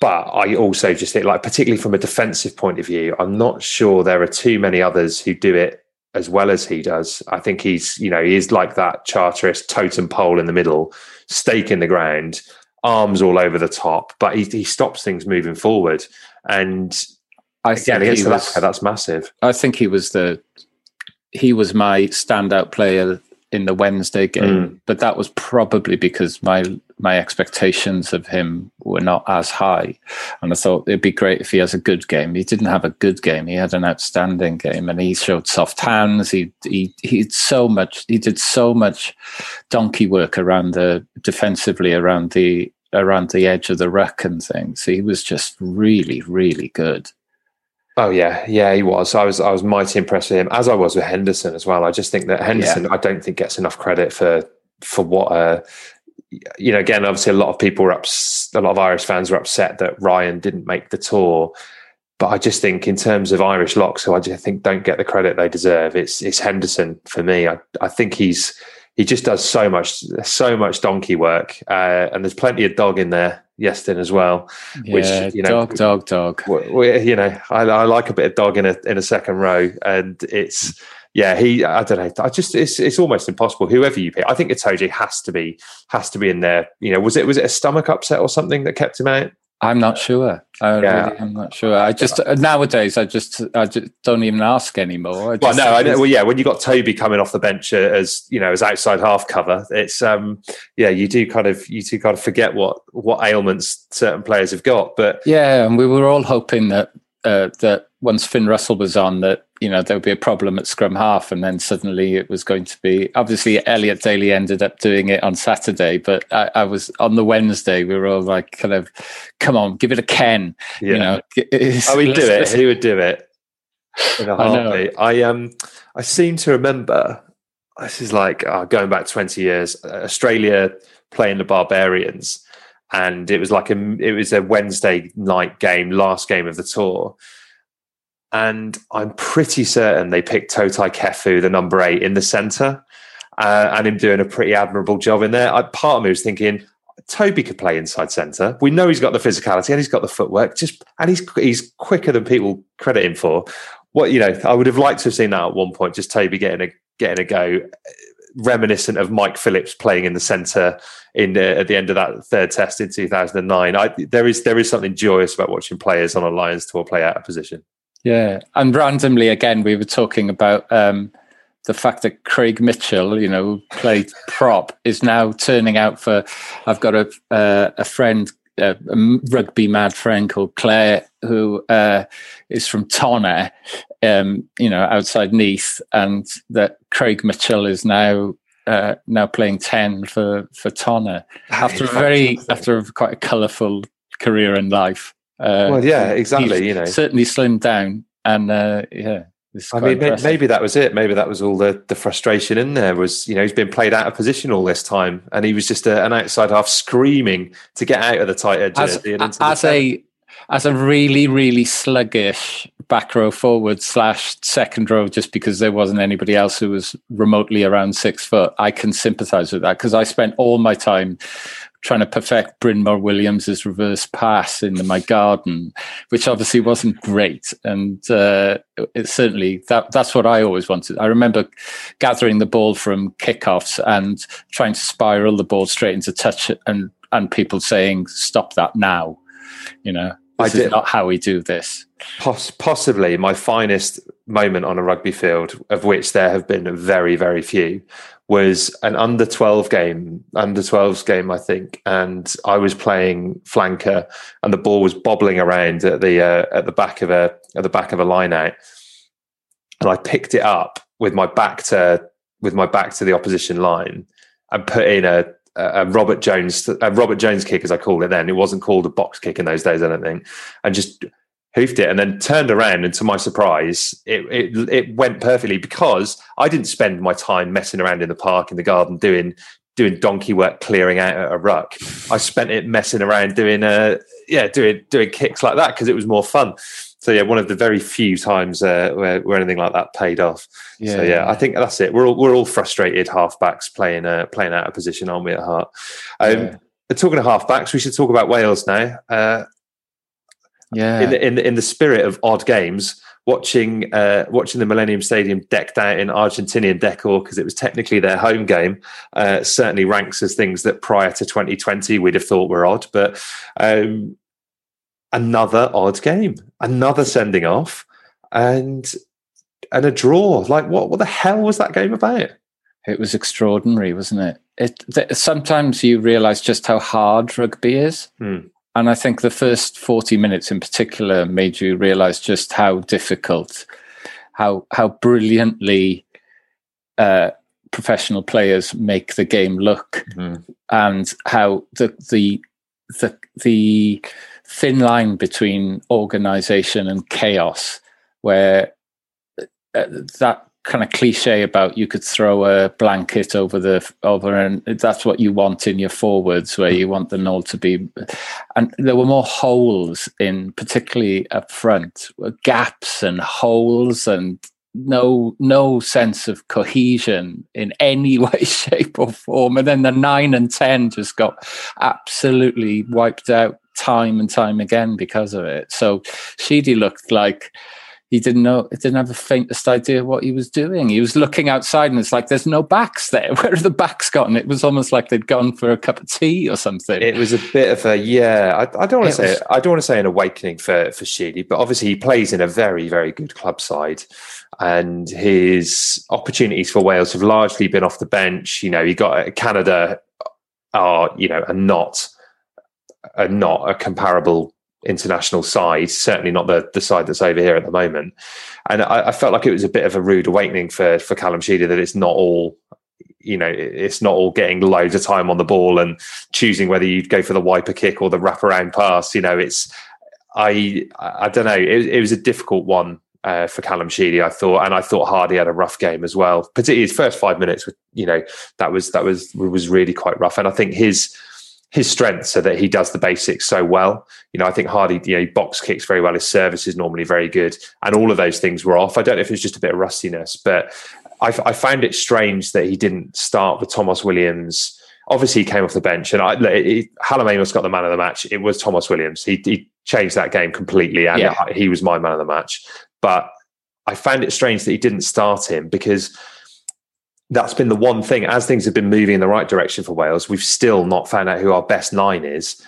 But I also just think, like, particularly from a defensive point of view, I'm not sure there are too many others who do it as well as he does. I think he's, you know, he is like that charterist totem pole in the middle, stake in the ground, arms all over the top, but he, he stops things moving forward. And I again, against was, Africa, that's massive. I think he was the he was my standout player in the Wednesday game, mm. but that was probably because my my expectations of him were not as high. And I thought it'd be great if he has a good game. He didn't have a good game. He had an outstanding game and he showed soft hands. He he he did so much he did so much donkey work around the defensively around the around the edge of the ruck and things. He was just really, really good. Oh yeah, yeah, he was. I was I was mighty impressed with him, as I was with Henderson as well. I just think that Henderson, yeah. I don't think gets enough credit for for what uh, you know, again, obviously, a lot of people were ups, a lot of Irish fans were upset that Ryan didn't make the tour. But I just think, in terms of Irish locks, who I just think don't get the credit they deserve, it's it's Henderson for me. I, I think he's he just does so much so much donkey work, uh, and there's plenty of dog in there. Iestyn as well, yeah, which you know, dog, dog, dog. We, you know, I, I like a bit of dog in a in a second row, and it's yeah, he. I don't know. I just it's it's almost impossible. Whoever you pick, I think Itoje has to be has to be in there. You know, was it was it a stomach upset or something that kept him out? I'm not sure. I yeah. really am not sure. I just nowadays I just I just don't even ask anymore. well, no, I know. Well, yeah, when you got Toby coming off the bench as you know as outside half cover, it's um yeah, you do kind of you do kind of forget what what ailments certain players have got. But yeah, and we were all hoping that uh, that once Finn Russell was on, that you know there would be a problem at scrum half, and then suddenly it was going to be. Obviously, Elliot Daly ended up doing it on Saturday, but I, I was on the Wednesday. We were all like, kind of, come on, give it a Ken. Yeah. You know, oh, he'd do it. He would do it. In a heartbeat. I, I um, I seem to remember. This is like uh, going back twenty years. Australia playing the Barbarians and it was like a it was a Wednesday night game, last game of the tour. And I'm pretty certain they picked Toutai Kefu, the number eight, in the centre, uh, and him doing a pretty admirable job in there. I, part of me was thinking, Toby could play inside centre. We know he's got the physicality and he's got the footwork. Just and he's he's quicker than people credit him for. what you know, I would have liked to have seen that at one point. Just Toby getting a getting a go, reminiscent of Mike Phillips playing in the centre in the, at the end of that third test in 2009. I, there is there is something joyous about watching players on a Lions tour play out of position. Yeah, and randomly again, we were talking about um, the fact that Craig Mitchell, you know, played prop, is now turning out for. I've got a uh, a friend, uh, a rugby mad friend called Claire, who uh, is from Tonna, um, you know, outside Neath, and that Craig Mitchell is now uh, now playing ten for for Tonna after a very after a quite a colourful career in life. Uh, well, yeah, exactly. You know, certainly slimmed down, and uh, yeah. I mean, impressive. maybe that was it. Maybe that was all the, the frustration in there. Was you know he's been played out of position all this time, and he was just a, an outside half screaming to get out of the tight edge. As, as a as a really really sluggish back row forward slash second row, just because there wasn't anybody else who was remotely around six foot, I can sympathise with that because I spent all my time trying to perfect Brynmor Williams's reverse pass in my garden, which obviously wasn't great. And uh, it certainly that that's what I always wanted. I remember gathering the ball from kickoffs and trying to spiral the ball straight into touch, and and people saying, "Stop that now!" You know, this I did, is not how we do this. Poss- possibly my finest moment on a rugby field, of which there have been very, very few, was an under 12 game, under 12s game, I think. And I was playing flanker and the ball was bobbling around at the, uh, at the back of a, at the back of a line out. And I picked it up with my back to, with my back to the opposition line and put in a, a Robert Jones, a Robert Jones kick, as I called it then. It wasn't called a box kick in those days, I don't think. And just hoofed it and then turned around and to my surprise it, it it went perfectly because I didn't spend my time messing around in the park in the garden doing doing donkey work clearing out a ruck. I spent it messing around doing uh yeah doing doing kicks like that because it was more fun. So yeah one of the very few times uh, where, where anything like that paid off. Yeah, so yeah, I think that's it. We're all we're all frustrated halfbacks playing uh, playing out of position aren't we at heart? Um, yeah. talking of halfbacks we should talk about Wales now. Uh, yeah. In the, in the, in the spirit of odd games, watching uh, watching the Millennium Stadium decked out in Argentinian decor because it was technically their home game uh, certainly ranks as things that prior to 2020 we'd have thought were odd. But um, another odd game, another sending off, and and a draw. Like what? What the hell was that game about? It was extraordinary, wasn't it? It th- sometimes you realise just how hard rugby is. Hmm and I think the first 40 minutes in particular made you realize just how difficult, how how brilliantly uh, professional players make the game look, mm-hmm. and how the the the the thin line between organization and chaos, where uh, that kind of cliche about you could throw a blanket over the over and that's what you want in your forwards where you want the null to be and there were more holes in particularly up front gaps and holes and no no sense of cohesion in any way shape or form. And then the 9 and 10 just got absolutely wiped out time and time again because of it. So Sheedy looked like he didn't know, he didn't have the faintest idea what he was doing. He was looking outside and it's like, there's no backs there. Where are the backs gone? It was almost like they'd gone for a cup of tea or something. It was a bit of a, yeah, I, I don't want to say, was, I don't want to say an awakening for, for Sheedy, but obviously he plays in a very, very good club side and his opportunities for Wales have largely been off the bench. You know, he got Canada are, you know, are not, are not a comparable international side, certainly not the the side that's over here at the moment. And I, I felt like it was a bit of a rude awakening for for Callum Sheedy that it's not all you know, it's not all getting loads of time on the ball and choosing whether you'd go for the wiper kick or the wraparound pass. You know, it's I I don't know. It, it was a difficult one uh, for Callum Sheedy, I thought, and I thought Hardy had a rough game as well. Particularly his first five minutes, you know, that was that was was really quite rough. And I think his his strengths are that he does the basics so well. You know, I think Hardy, you know, box kicks very well. His service is normally very good, and all of those things were off. I don't know if it was just a bit of rustiness, but I, I found it strange that he didn't start with Thomas Williams. Obviously, he came off the bench, and I, it, got the man of the match. It was Thomas Williams. He, he changed that game completely, and yeah. he was my man of the match. But I found it strange that he didn't start him because that's been the one thing. As things have been moving in the right direction for Wales, we've still not found out who our best nine is.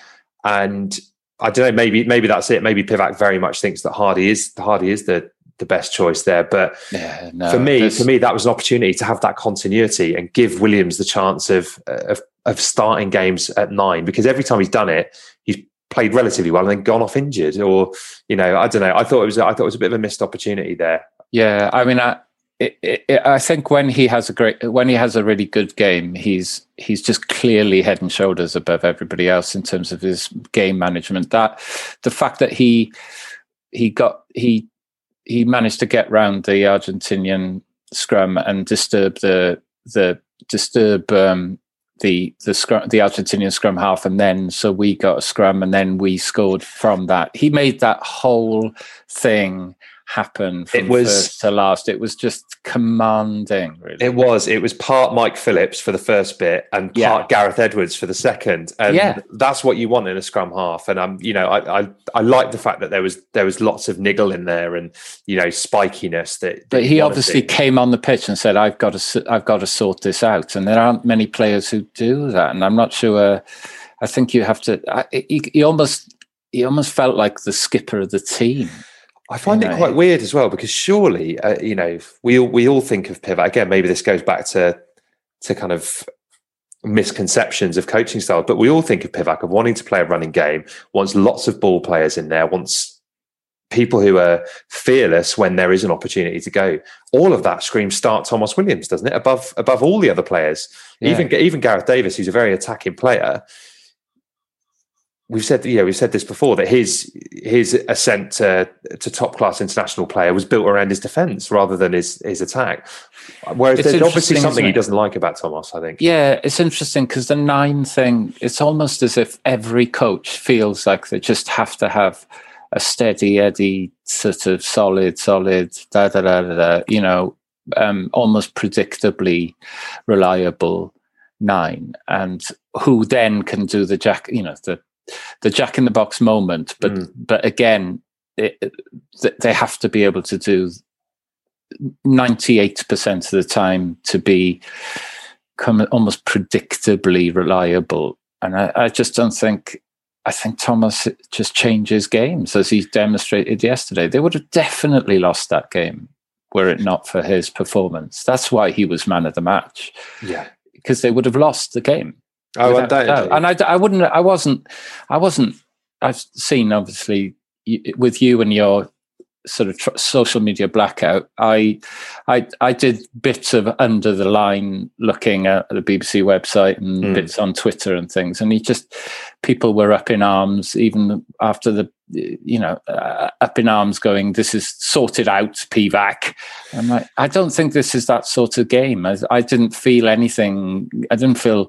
And I don't know, maybe maybe that's it. Maybe Pivac very much thinks that Hardy is Hardy is the the best choice there. But Yeah, no, for me, for me, that was an opportunity to have that continuity and give Williams the chance of of, of starting games at nine because every time he's done it, he's played relatively well and then gone off injured. Or you know, I don't know. I thought it was I thought it was a bit of a missed opportunity there. Yeah, I mean, I, it, it, I think when he has a great, when he has a really good game, he's he's just clearly head and shoulders above everybody else in terms of his game management. That the fact that he he got he he managed to get round the Argentinian scrum and disturb the the disturb um, the the scrum the Argentinian scrum half, and then so we got a scrum, and then we scored from that. He made that whole thing happen from It was- first to last. It was just commanding, really. It was. It was part Mike Phillips for the first bit and part Yeah. Gareth Edwards for the second. And Yeah. that's what you want in a scrum half. And I'm, you know, I, I I like the fact that there was there was lots of niggle in there and you know spikiness that. that but he obviously see. came on the pitch and said, "I've got to, I've got to sort this out." And there aren't many players who do that. And I'm not sure. Uh, I think you have to. I, he, he almost, he almost felt like the skipper of the team. I find you it know. quite weird as well because surely, uh, you know, we all, we all think of Pivac again. Maybe this goes back to to kind of misconceptions of coaching style, but we all think of Pivac of wanting to play a running game, wants lots of ball players in there, wants people who are fearless when there is an opportunity to go. All of that screams start Thomas Williams, doesn't it? Above above all the other players, Yeah. even even Gareth Davies, who's a very attacking player. We've said, you know, we've said this before that his his ascent to, to top class international player was built around his defence rather than his his attack. Whereas It's there's obviously something he doesn't like about Thomas. I think. Yeah, it's interesting because the nine thing, it's almost as if every coach feels like they just have to have a steady Eddie, sort of solid, solid, da da da da, da you know, um, almost predictably reliable nine, and who then can do the jack, you know, the the jack in the box moment. But Mm. but again, it, it- they have to be able to do 98% of the time to be come almost predictably reliable. And I, I just don't think, I think Thomas just changes games as he demonstrated yesterday. They would have definitely lost that game were it not for his performance. That's why he was man of the match Yeah. because they would have lost the game. Oh, undoubtedly. And I, I wouldn't, I wasn't, I wasn't, I've seen obviously with you and your sort of tr- social media blackout. I, I, I did bits of under the line looking at the BBC website and Mm. bits on Twitter and things. And he just, people were up in arms even after the, you know, uh, up in arms going, this is sorted out, Pivac. I'm like, I don't think this is that sort of game. I, I didn't feel anything. I didn't feel,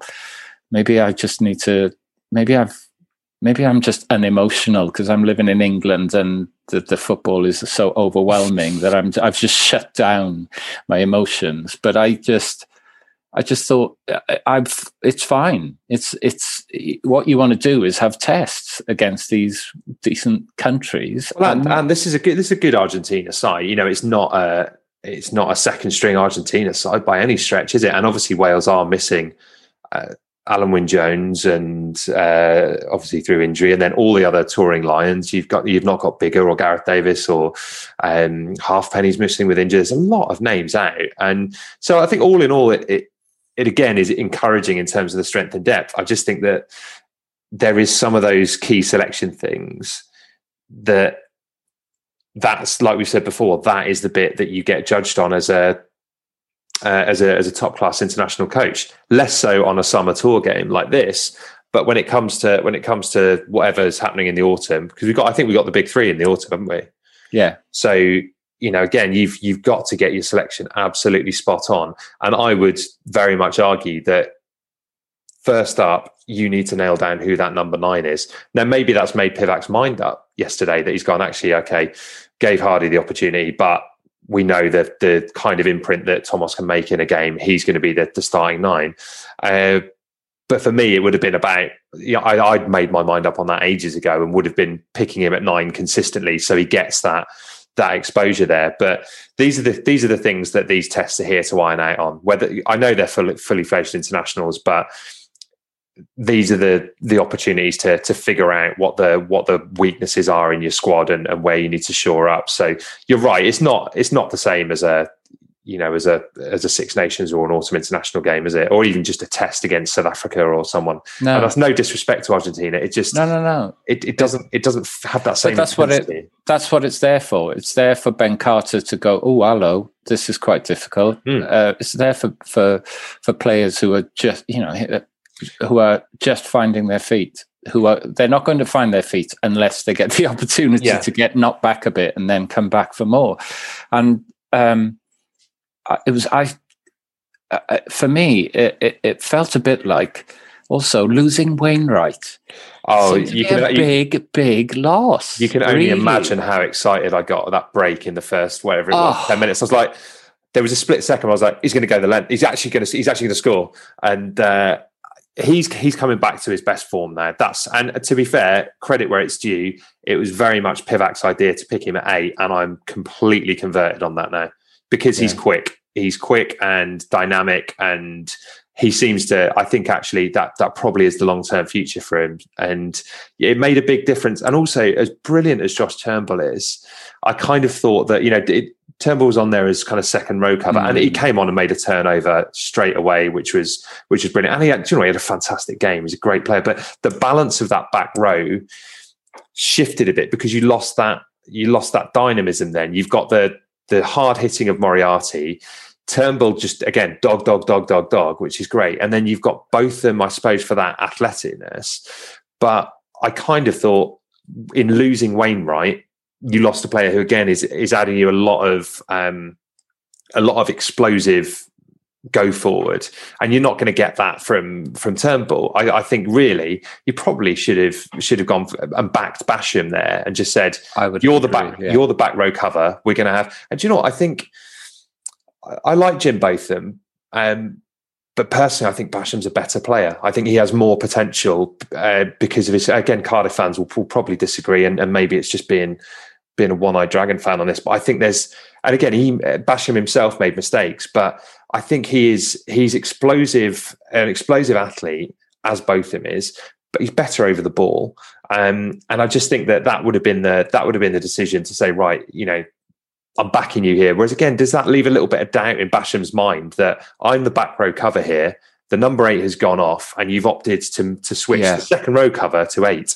maybe I just need to, maybe I've, maybe I'm just unemotional because I'm living in England and the, the football is so overwhelming that I'm, I've just shut down my emotions. But I just, I just thought I- I've, it's fine. It's, it's what you want to do is have tests against these decent countries. Well, and, and this is a good this is a good Argentina side. You know, it's not a it's not a second string Argentina side by any stretch, is it? And obviously Wales are missing uh, Alun Wyn Jones and uh, obviously through injury, and then all the other touring lions. You've got you've not got Biggar or Gareth Davies or um, Halfpenny's missing with injury. There's a lot of names out, and so I think all in all, it, it it again is encouraging in terms of the strength and depth. I just think that there is some of those key selection things that that's like we said before that is the bit that you get judged on as a uh, as a as a top class international coach less so on a summer tour game like this. But when it comes to when it comes to whatever's happening in the autumn because we got I think we got the big 3 in the autumn haven't we? Yeah, so you know again you've you've got to get your selection absolutely spot on. And I would very much argue that first up you need to nail down who that number 9 is. Now maybe that's made Pivac's mind up yesterday that he's gone actually okay gave Hardy the opportunity but we know that the kind of imprint that Thomas can make in a game he's going to be the, the starting 9 uh, but for me, it would have been about. Yeah, I, I'd made my mind up on that ages ago, and would have been picking him at nine consistently, so he gets that that exposure there. But these are the these are the things that these tests are here to iron out on. Whether I know they're fully, fully fledged internationals, but these are the the opportunities to to figure out what the what the weaknesses are in your squad and, and where you need to shore up. So you're right. It's not it's not the same as a you know as a as a Six Nations or an autumn international game, is it? Or even just a test against South Africa or someone. No. And that's no disrespect to Argentina. It just No, no, no. it, it doesn't it doesn't have that same. But that's what it that's what it's there for. It's there for Ben Carter to go, oh hello, this is quite difficult. Hmm. Uh, it's there for, for for players who are just you know who are just finding their feet. Who are they're not going to find their feet unless they get the opportunity Yeah. to get knocked back a bit and then come back for more. And um, it was I uh, uh, for me it, it, it felt a bit like also losing Wainwright. Oh, you can a you, big big loss. you can only really. imagine how excited I got at that break in the first whatever it was Oh. ten minutes. I was like, there was a split second. I was like, he's going to go the length. He's actually going to he's actually going to score, and uh, he's he's coming back to his best form now. That's and to be fair, credit where it's due. It was very much Pivac's idea to pick him at eight, and I'm completely converted on that now because he's quick. He's quick and dynamic, and he seems to. I think actually that that probably is the long term future for him, and it made a big difference. And also, as brilliant as Josh Turnbull is, I kind of thought that you know. It, Turnbull was on there as kind of second row cover, and he mm. came on and made a turnover straight away, which was which was brilliant. And he had, you know, he had a fantastic game. He's a great player, but the balance of that back row shifted a bit because you lost that you lost that dynamism. Then you've got the the hard hitting of Moriarty. Turnbull just again dog dog dog dog dog, which is great, and then you've got both of them, I suppose, for that athleticness. But I kind of thought in losing Wainwright, you lost a player who again is is adding you a lot of um, a lot of explosive go forward, and you're not going to get that from from Turnbull. I, I think really you probably should have should have gone and backed Basham there and just said I would you're the back yeah. you're the back row cover. We're going to have and do you know what I think. I, I like Jim Botham. Um, but personally, I think Basham's a better player. I think he has more potential uh, because of his. Again, Cardiff fans will, will probably disagree, and, and maybe it's just being being a one-eyed dragon fan on this. But I think there's, and again, he Basham himself made mistakes, but I think he is he's explosive, an explosive athlete as Botham is, but he's better over the ball. Um, and I just think that that would have been the that would have been the decision to say, right, you know, I'm backing you here. Whereas again, does that leave a little bit of doubt in Basham's mind that I'm the back row cover here? The number eight has gone off, and you've opted to to switch Yeah. the second row cover to eight.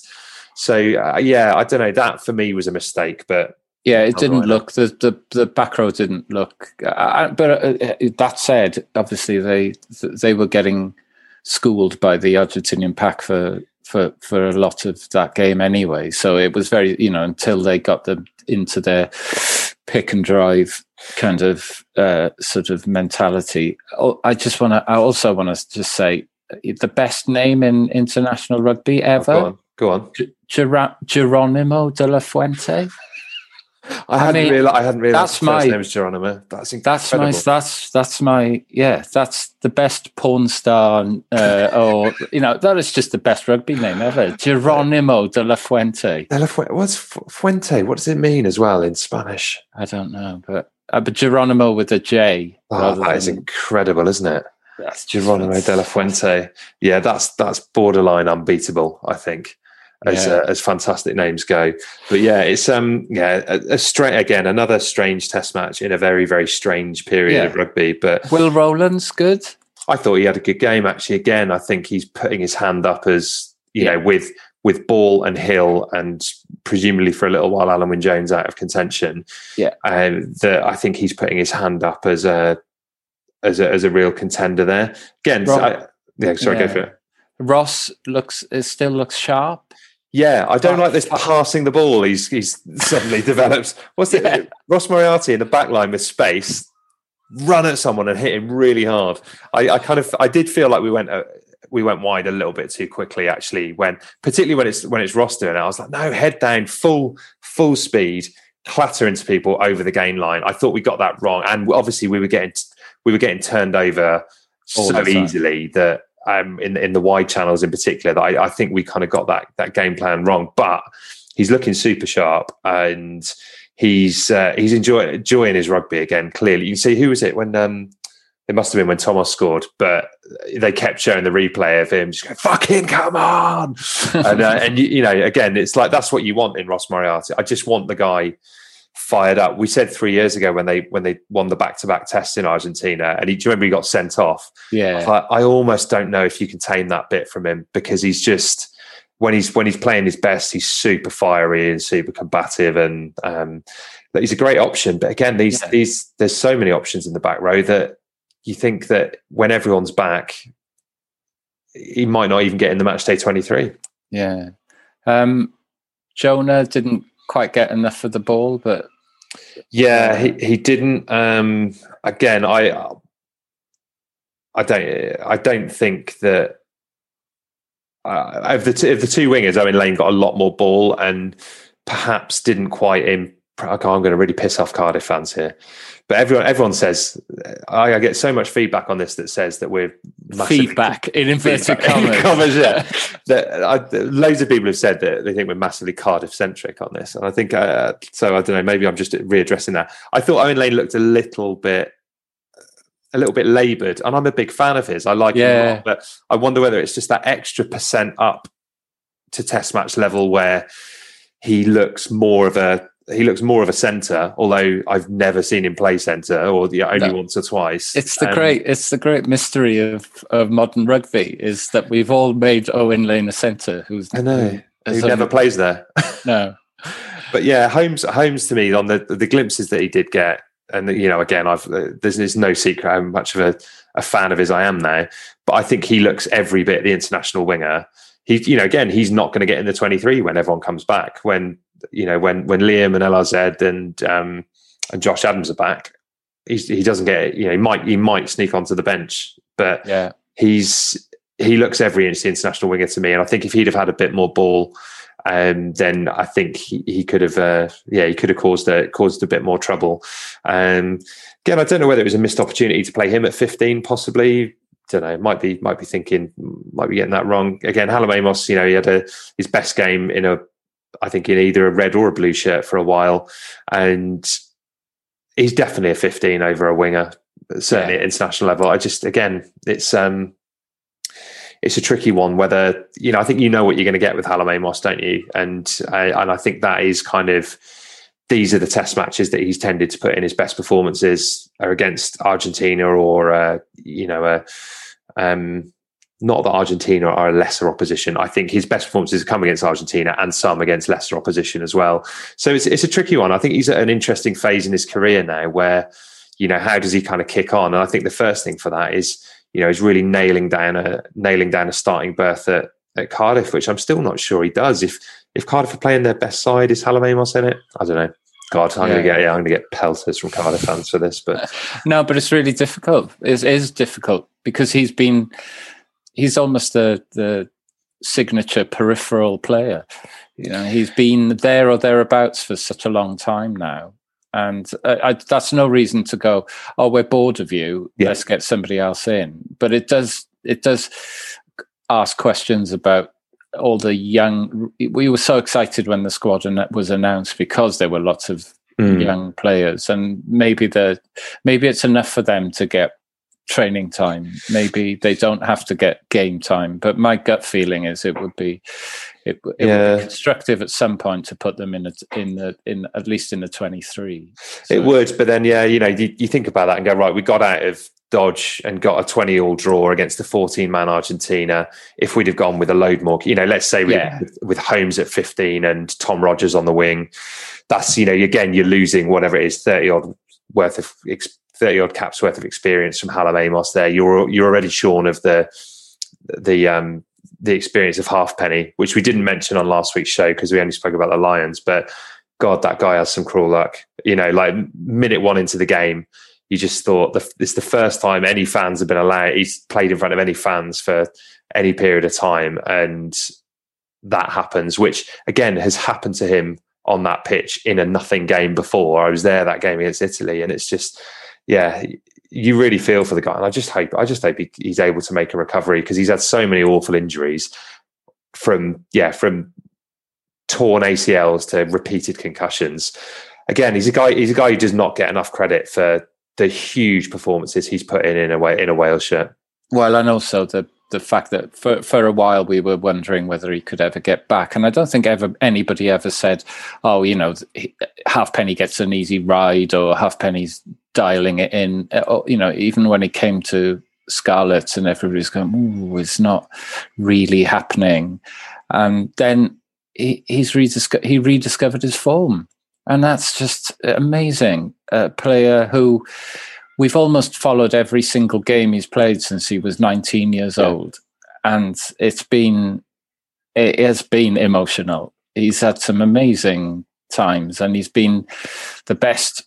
So uh, yeah, I don't know. That for me was a mistake, but Yeah, it Oh, didn't right. look the the the back row didn't look. Uh, but uh, that said, obviously they they were getting schooled by the Argentinian pack for for for a lot of that game anyway. So it was very you know until they got them into their pick and drive kind of uh, sort of mentality. Oh, I just want to. I also want to just say uh, the best name in international rugby ever. Go on, on. Geronimo de la Fuente. I hadn't mean, realized. I hadn't realized that's my- name was Geronimo. That's That's my incredible. that's that's my yeah that's the best porn star uh, or you know that is just the best rugby name ever Geronimo de la Fuente De La Fuente. What's Fu- Fuente? What does it mean as well in Spanish? I don't know but uh, but Geronimo with a J Oh, that is incredible, isn't it? that's Geronimo de la Fuente. Yeah, that's that's borderline unbeatable. I think, as Yeah. uh, as fantastic names go. But yeah, it's um yeah a, a strange again another strange Test match in a very very strange period Yeah. of rugby. But Will Rowlands good I thought he had a good game actually. Again, I think he's putting his hand up as you Yeah. know with with Ball and Hill and presumably for a little while Alun Wyn Jones out of contention. Yeah. um, that I think he's putting his hand up as a as a as a real contender there. Again, so I, yeah. Sorry, go for it. Ross looks it still looks sharp Yeah, I don't like this passing the ball. He's he's suddenly developed. What's it? Yeah. Ross Moriarty in the back line with space, run at someone and hit him really hard. I, I kind of I did feel like we went uh, we went wide a little bit too quickly actually. When particularly when it's when it's Ross doing it, I was like, no, head down, full full speed, clatter into people over the gain line. I thought we got that wrong, and obviously we were getting we were getting turned over All so easily that um, in in the wide channels in particular that I, I think we kind of got that that game plan wrong. But he's looking super sharp, and he's uh, he's enjoying enjoying his rugby again. Clearly, you can see who was it when um, it must have been when Thomas scored, but they kept showing the replay of him just going, "Fucking come on!" and uh, and you, you know, again, it's like that's what you want in Ross Moriarty. I just want the guy fired up. We said three years ago when they when they won the back to back tests in Argentina, and he, do you remember he got sent off? Yeah, I, I almost don't know if you can tame that bit from him because he's just when he's when he's playing his best, he's super fiery and super combative, and um, he's a great option. But again, these yeah. these there's so many options in the back row that you think that when everyone's back, he might not even get in the match day twenty three. Yeah, um, Jonah didn't quite get enough of the ball, but yeah, he, he didn't. Um, again, I I don't I don't think that uh, of the two, of the two wingers, I mean, Lane got a lot more ball and perhaps didn't quite in. I'm going to really piss off Cardiff fans here, but everyone everyone says I, I get so much feedback on this that says that we're feedback in inverted commas. yeah, that I, loads of people have said that they think we're massively Cardiff centric on this, and I think uh, so. I don't know. Maybe I'm just readdressing that. I thought Owen Lane looked a little bit a little bit laboured, and I'm a big fan of his. I like yeah. him a lot, but I wonder whether it's just that extra percent up to Test match level where he looks more of a he looks more of a centre. Although I've never seen him play centre, or the only no. once or twice. It's the um, great it's the great mystery of of modern rugby is that we've all made Owen Lane a centre who's I know who never plays there. No. but yeah, Holmes Holmes to me on the the glimpses that he did get and you know, again, I've there's, there's no secret how much of a, a fan of his I am now, but I think he looks every bit the international winger. He, you know, again, he's not going to get in the 23 when everyone comes back. When you know, when when Liam and LRZ and um, and Josh Adams are back, he's, he doesn't get. You know, he might he might sneak onto the bench, but yeah, he's he looks every inch the international winger to me. And I think if he'd have had a bit more ball um, then I think he, he could have, uh, yeah, he could have caused a caused a bit more trouble. Um, again, I don't know whether it was a missed opportunity to play him at 15, possibly. Don't know. Might be, might be thinking, might be getting that wrong. Again, Hallam Amos, you know, he had a his best game in a, I think in either a red or a blue shirt for a while, and he's definitely a 15 over a winger certainly yeah. at international level. I just again, it's um, it's a tricky one. Whether you know, I think you know what you're going to get with Hallam Amos, don't you? And I, and I think that is kind of these are the test matches that he's tended to put in his best performances are against Argentina or uh, you know, uh, um, not that Argentina are a lesser opposition. I think his best performances come against Argentina and some against lesser opposition as well. So it's it's a tricky one. I think he's at an interesting phase in his career now where you know how does he kind of kick on? And I think the first thing for that is you know, is really nailing down a nailing down a starting berth at, at Cardiff, which I'm still not sure he does. If if Cardiff are playing their best side, is Hallam Amos in it? I don't know. God, I'm yeah. gonna get yeah, I'm gonna get pelters from Cardiff fans for this, but no, but it's really difficult. It is difficult because he's been he's almost the the signature peripheral player. You know, he's been there or thereabouts for such a long time now and uh, I, that's no reason to go oh we're bored of you yeah. let's get somebody else in but it does it does ask questions about all the young we were so excited when the squad was announced because there were lots of mm. young players and maybe the maybe it's enough for them to get training time maybe they don't have to get game time but my gut feeling is it would be it, it yeah. would be constructive at some point to put them in a, in the in at least in the 23 so. it would but then yeah you know you, you think about that and go right we got out of dodge and got a 20 all draw against a 14 man argentina if we'd have gone with a load more you know let's say we, yeah. with, with holmes at 15 and tom rogers on the wing that's you know again you're losing whatever it is 30 odd worth of 30 odd caps worth of experience from Hallam Amos there you're you're already shorn of the the um the experience of Halfpenny, which we didn't mention on last week's show because we only spoke about the Lions. But God, that guy has some cruel luck. You know, like minute one into the game, you just thought the, it's the first time any fans have been allowed. He's played in front of any fans for any period of time, and that happens, which again has happened to him on that pitch in a nothing game before. I was there that game against Italy, and it's just, yeah, you really feel for the guy, and I just hope I just hope he, he's able to make a recovery because he's had so many awful injuries from yeah from torn ACLs to repeated concussions. again, he's a guy. He's a guy who does not get enough credit for the huge performances he's put in in a way in a Wales shirt. Well, and also the the fact that for for a while we were wondering whether he could ever get back, and I don't think ever anybody ever said, "Oh, you know, Halfpenny gets an easy ride," or Halfpenny's dialing it in. Uh, or, you know, even when it came to Scarlett, and everybody's going, "Ooh, it's not really happening," and then he, he's redisco- he rediscovered his form, and that's just amazing. A player who we've almost followed every single game he's played since he was 19 years yeah. old, and it's been it has been emotional. He's had some amazing times, and he's been the best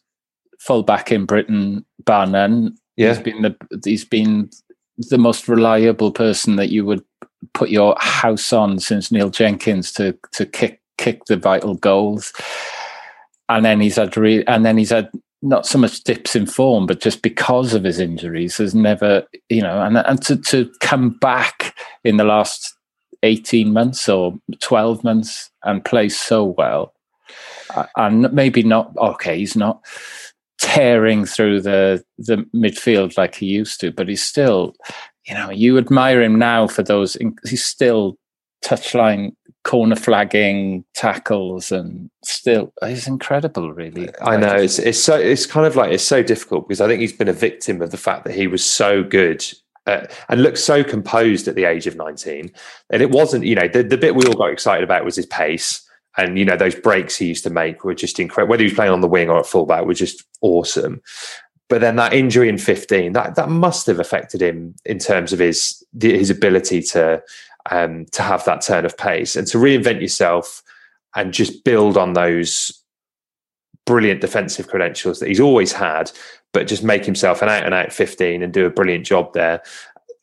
fullback in Britain, bar none. Yeah. He's been the he's been the most reliable person that you would put your house on since Neil Jenkins to to kick kick the vital goals. And then he's had re- and then he's had not so much dips in form, but just because of his injuries, has never, you know, and and to to come back in the last eighteen months or twelve months and play so well, uh, and maybe not. Okay, he's not tearing through the the midfield like he used to, but he's still, you know, you admire him now for those. He's still touchline corner flagging tackles and still he's incredible really. I know it's it's so it's kind of like it's so difficult because i think he's been a victim of the fact that he was so good uh, and looked so composed at the age of 19 and it wasn't you know the, the bit we all got excited about was his pace. And you know those breaks he used to make were just incredible whether he was playing on the wing or at fullback were just awesome. But then that injury in 15 that that must have affected him in terms of his his ability to um, to have that turn of pace and to reinvent yourself and just build on those brilliant defensive credentials that he's always had, but just make himself an out and out 15 and do a brilliant job there.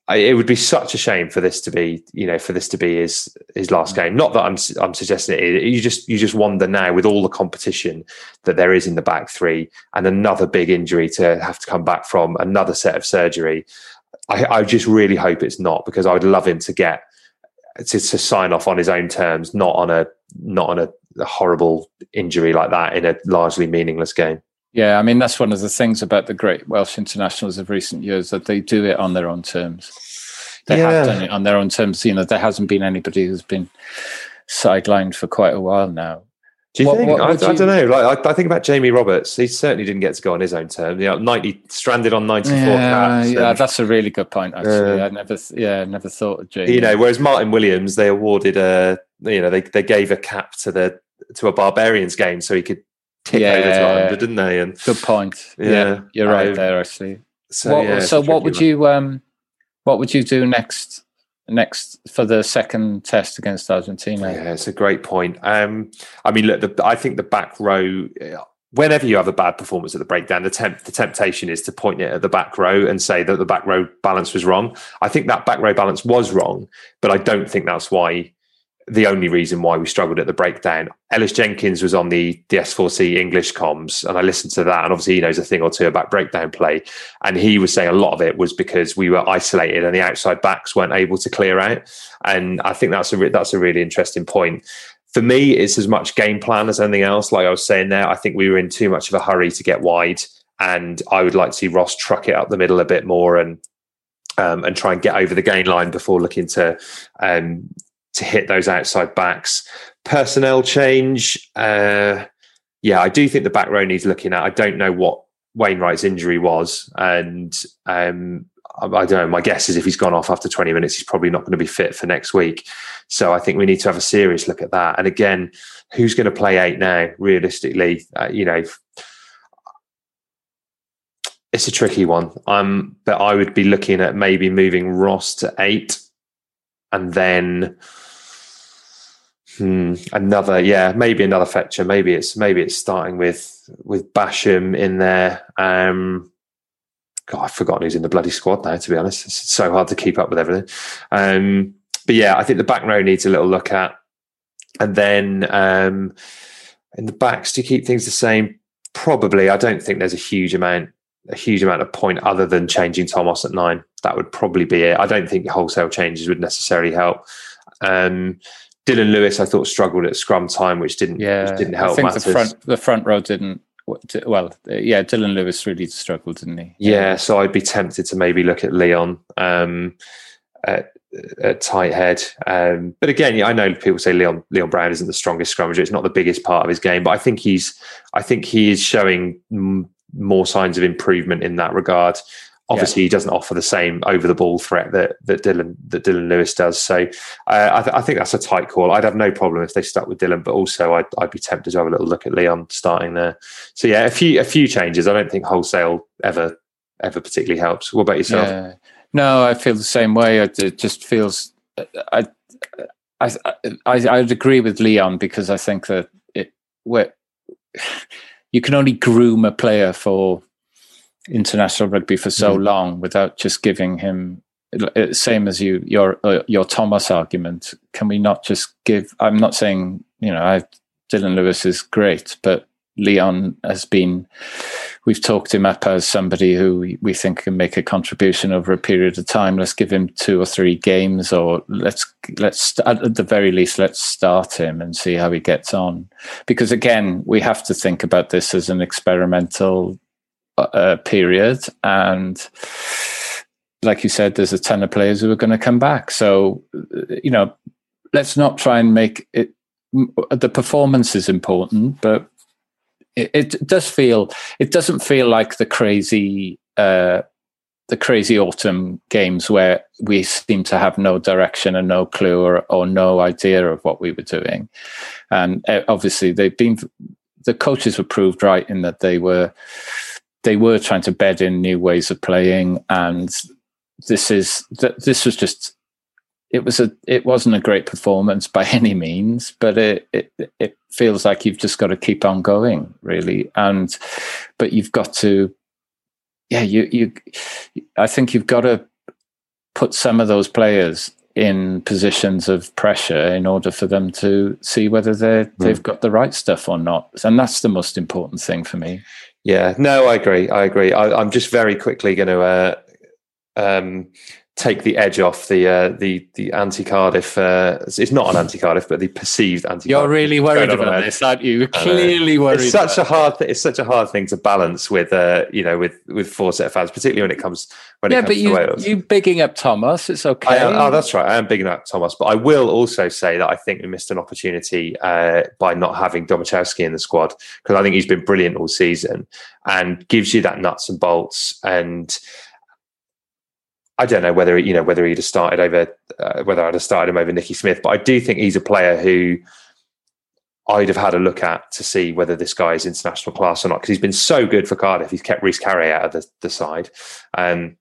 I, it would be such a shame for this to be, you know, for this to be his his last game. Not that I'm I'm suggesting it. You just you just wonder now with all the competition that there is in the back three and another big injury to have to come back from, another set of surgery. I, I just really hope it's not because I would love him to get to, to sign off on his own terms, not on a not on a, a horrible injury like that in a largely meaningless game. Yeah, I mean that's one of the things about the great Welsh internationals of recent years that they do it on their own terms. They yeah. have done it on their own terms. You know, there hasn't been anybody who's been sidelined for quite a while now. Do you what, think? What, I, you... I, don't know. Like, I, I, think about Jamie Roberts. He certainly didn't get to go on his own terms. You know, ninety stranded on ninety four yeah, caps. Yeah, that's a really good point. Actually, uh, I never, yeah, never thought of Jamie. You know, whereas Martyn Williams, they awarded a, you know, they they gave a cap to the to a Barbarians game so he could tick yeah, over to hundred, didn't they? And good point. Yeah, yeah you're right um, there. Actually. So, what, yeah, so what would one. you um, what would you do next next for the second test against Argentina? Yeah, it's a great point. Um, I mean, look, the, I think the back row. Whenever you have a bad performance at the breakdown, the, temp, the temptation is to point it at the back row and say that the back row balance was wrong. I think that back row balance was wrong, but I don't think that's why the only reason why we struggled at the breakdown. Ellis Jenkins was on the, the S4C English comms, and I listened to that. And obviously, he knows a thing or two about breakdown play. And he was saying a lot of it was because we were isolated and the outside backs weren't able to clear out. And I think that's a re- that's a really interesting point. For me, it's as much game plan as anything else. Like I was saying there, I think we were in too much of a hurry to get wide. And I would like to see Ross truck it up the middle a bit more and um, and try and get over the gain line before looking to um, to hit those outside backs. Personnel change, uh, yeah, I do think the back row needs looking at. I don't know what Wainwright's injury was, and um, I, I, don't know. My guess is if he's gone off after 20 minutes, he's probably not going to be fit for next week. So I think we need to have a serious look at that. And again, who's going to play eight now? Realistically, uh, you know, it's a tricky one. Um, but I would be looking at maybe moving Ross to eight, and then Hmm, another, yeah, maybe another fetcher. Maybe it's maybe it's starting with with Basham in there. Um, God, I've forgotten who's in the bloody squad now. To be honest, it's so hard to keep up with everything. Um, but yeah, I think the back row needs a little look at, and then um, in the backs to keep things the same. Probably, I don't think there's a huge amount a huge amount of point other than changing Tomos at nine. That would probably be it. I don't think wholesale changes would necessarily help. Um, Dylan Lewis, I thought struggled at scrum time, which didn't yeah, which didn't help. I think matters. the front the front row didn't well, yeah, Dylan Lewis really struggled, didn't he? Yeah, so I'd be tempted to maybe look at Leon um, at, at tight head. Um, but again, yeah, I know people say Leon Leon Brown isn't the strongest scrummager. It's not the biggest part of his game, but I think he's I think he is showing m- more signs of improvement in that regard. Obviously, yeah. he doesn't offer the same over the ball threat that that Dylan that Dylan Lewis does. So uh, I, th- I, think that's a tight call. I'd have no problem if they stuck with Dylan, but also I'd, I'd be tempted to have a little look at Leon starting there. So yeah, a few a few changes. I don't think wholesale ever ever particularly helps. What about yourself? Yeah. No, I feel the same way. It just feels I I I I'd agree with Leon because I think that it where you can only groom a player for international rugby for so mm. long without just giving him uh, same as you your uh, your Tomos argument. Can we not just give? I'm not saying you know I Dylan Lewis is great, but Leon has been. We've talked him up as somebody who we think can make a contribution over a period of time. Let's give him two or three games, or let's let's at the very least let's start him and see how he gets on. Because again, we have to think about this as an experimental uh, period, and like you said, there's a ton of players who are going to come back. So, you know, let's not try and make it. The performance is important, but it, it does feel. It doesn't feel like the crazy. Uh, the crazy autumn games where we seem to have no direction and no clue or, or no idea of what we were doing. And uh, obviously, they've been the coaches were proved right in that they were they were trying to bed in new ways of playing, and this is that this was just it was a it wasn't a great performance by any means, but it it it feels like you've just got to keep on going, really, and but you've got to, yeah, you you, I think you've got to put some of those players in positions of pressure in order for them to see whether they mm. they've got the right stuff or not, and that's the most important thing for me. Yeah, no, I agree. I agree. I, am just very quickly going to uh, um, take the edge off the uh, the the anti Cardiff. Uh, it's not an anti Cardiff, but the perceived anti. You're really worried about this, aren't you? You're clearly worried. It's such a hard. Th- it's such a hard thing to balance with, uh, you know, with with four set of fans, particularly when it comes when yeah, it comes but you. You bigging up Tomos? It's okay. Am, oh, that's right. I am bigging up Tomos, but I will also say that I think we missed an opportunity uh, by not having Domachowski in the squad because I think he's been brilliant all season and gives you that nuts and bolts and I don't know whether you know whether he'd have started over uh, whether I'd have started him over Nicky Smith, but I do think he's a player who I'd have had a look at to see whether this guy is international class or not because he's been so good for Cardiff. He's kept Rhys Carré out of the, the side, um,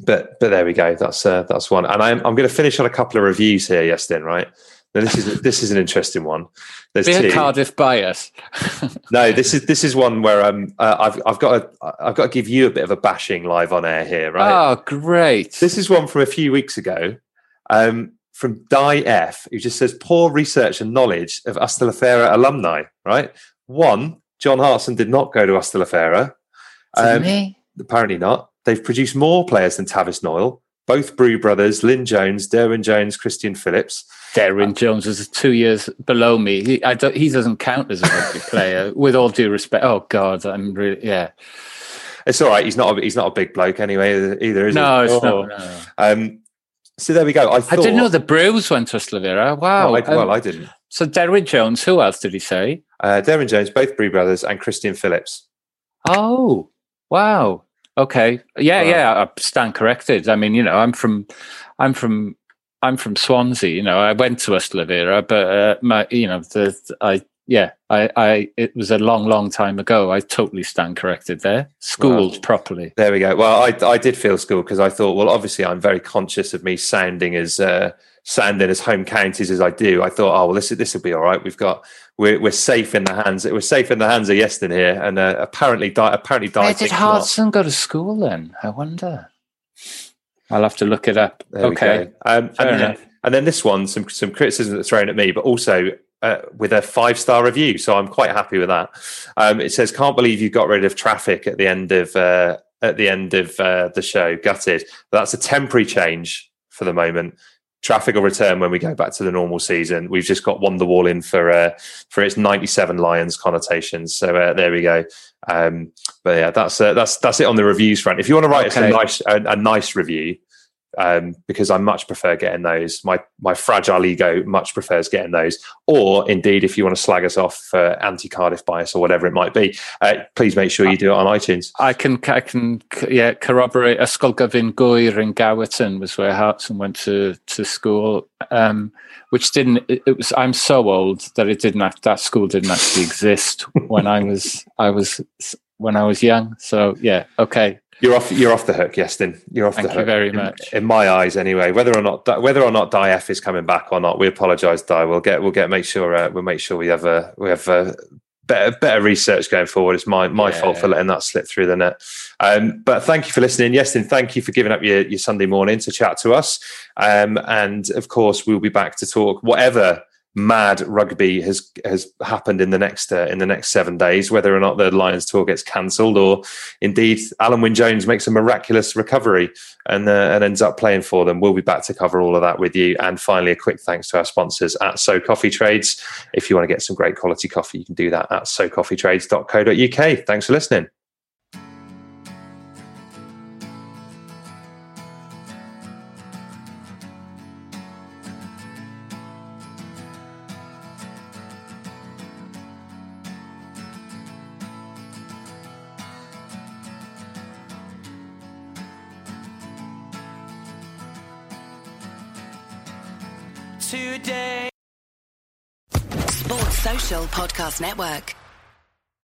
but but there we go. That's uh, that's one, and I'm I'm going to finish on a couple of reviews here, Iestyn. Right, now this is this is an interesting one. There's Be two. Cardiff bias. no, this is this is one where um uh, I've I've got to, I've got to give you a bit of a bashing live on air here, right? Oh, great! This is one from a few weeks ago, um, from Di F, who just says poor research and knowledge of Ystalyfera alumni. Right, one John Hartson did not go to Ystalyfera. Um, apparently not. They've produced more players than Tavis Noyle. Both Brew brothers, Lyn Jones, Derwyn Jones, Christian Phillips. Derwyn Jones is two years below me. He, he doesn't count as a rugby player. With all due respect, oh God, I'm really yeah. It's all right. He's not. A, he's not a big bloke anyway. Either is it? no, he? It's oh. not, no. Um, so there we go. I, thought, I didn't know the Brews went to Slavera. Wow. Well, I, well, um, I didn't. So Derwyn Jones. Who else did he say? Uh, Derwyn Jones, both Brew brothers, and Christian Phillips. Oh, wow. Okay. Yeah, yeah. I stand corrected. I mean, you know, I'm from, I'm from I'm from Swansea. You know, I went to Ystalyfera, but uh, my, you know, the I yeah, I, I it was a long, long time ago. I totally stand corrected there. Schooled properly. There we go. Well, I I did feel schooled because I thought, well, obviously, I'm very conscious of me sounding as uh, sounding as home counties as I do. I thought, oh well, this this will be all right. We've got we're we're safe in the hands. We're safe in the hands of Iestyn here, and uh, apparently, di- apparently, Where did Hartson go to school then? I wonder. I'll have to look it up. There okay. Um, and, then, and, then, this one, some some criticism that's thrown at me, but also uh, with a five star review. So I'm quite happy with that. Um, it says, "Can't believe you got rid of traffic at the end of uh, at the end of uh, the show. Gutted. But that's a temporary change for the moment. Traffic will return when we go back to the normal season. We've just got Wonderwall in for uh, for its 97 Lions connotations. So uh, there we go. Um, but yeah, that's uh, that's that's it on the reviews front. If you want to write us a nice a, a nice review, um, because I much prefer getting those. My my fragile ego much prefers getting those. Or indeed, if you want to slag us off for anti Cardiff bias or whatever it might be, uh, please make sure you do it on iTunes. I can, I can, yeah, corroborate. Ysgol Gyfun Gŵyr in Gowerton was where Hartson went to to school, um, which didn't. It, was. I'm so old that it didn't. That school didn't actually exist when I was. I was when I was young. So yeah, okay. You're off. You're off the hook, Iestyn. You're off the hook. Thank the you hook. very In- much. In, my eyes, anyway. Whether or not whether or not Di F is coming back or not, we apologise, Di. We'll get we'll get make sure uh, we'll make sure we have a we have a better better research going forward. It's my my fault for letting that slip through the net. Um, but thank you for listening, Iestyn. Thank you for giving up your, your Sunday morning to chat to us. Um, and of course, we'll be back to talk whatever mad rugby has has happened in the next uh, in the next seven days, whether or not the Lions tour gets cancelled, or indeed Alun Wyn Jones makes a miraculous recovery and uh, and ends up playing for them. We'll be back to cover all of that with you. And finally, a quick thanks to our sponsors at So Coffee Trades. If you want to get some great quality coffee, you can do that at socoffeetrades.co.uk. Thanks for listening. Podcast Network.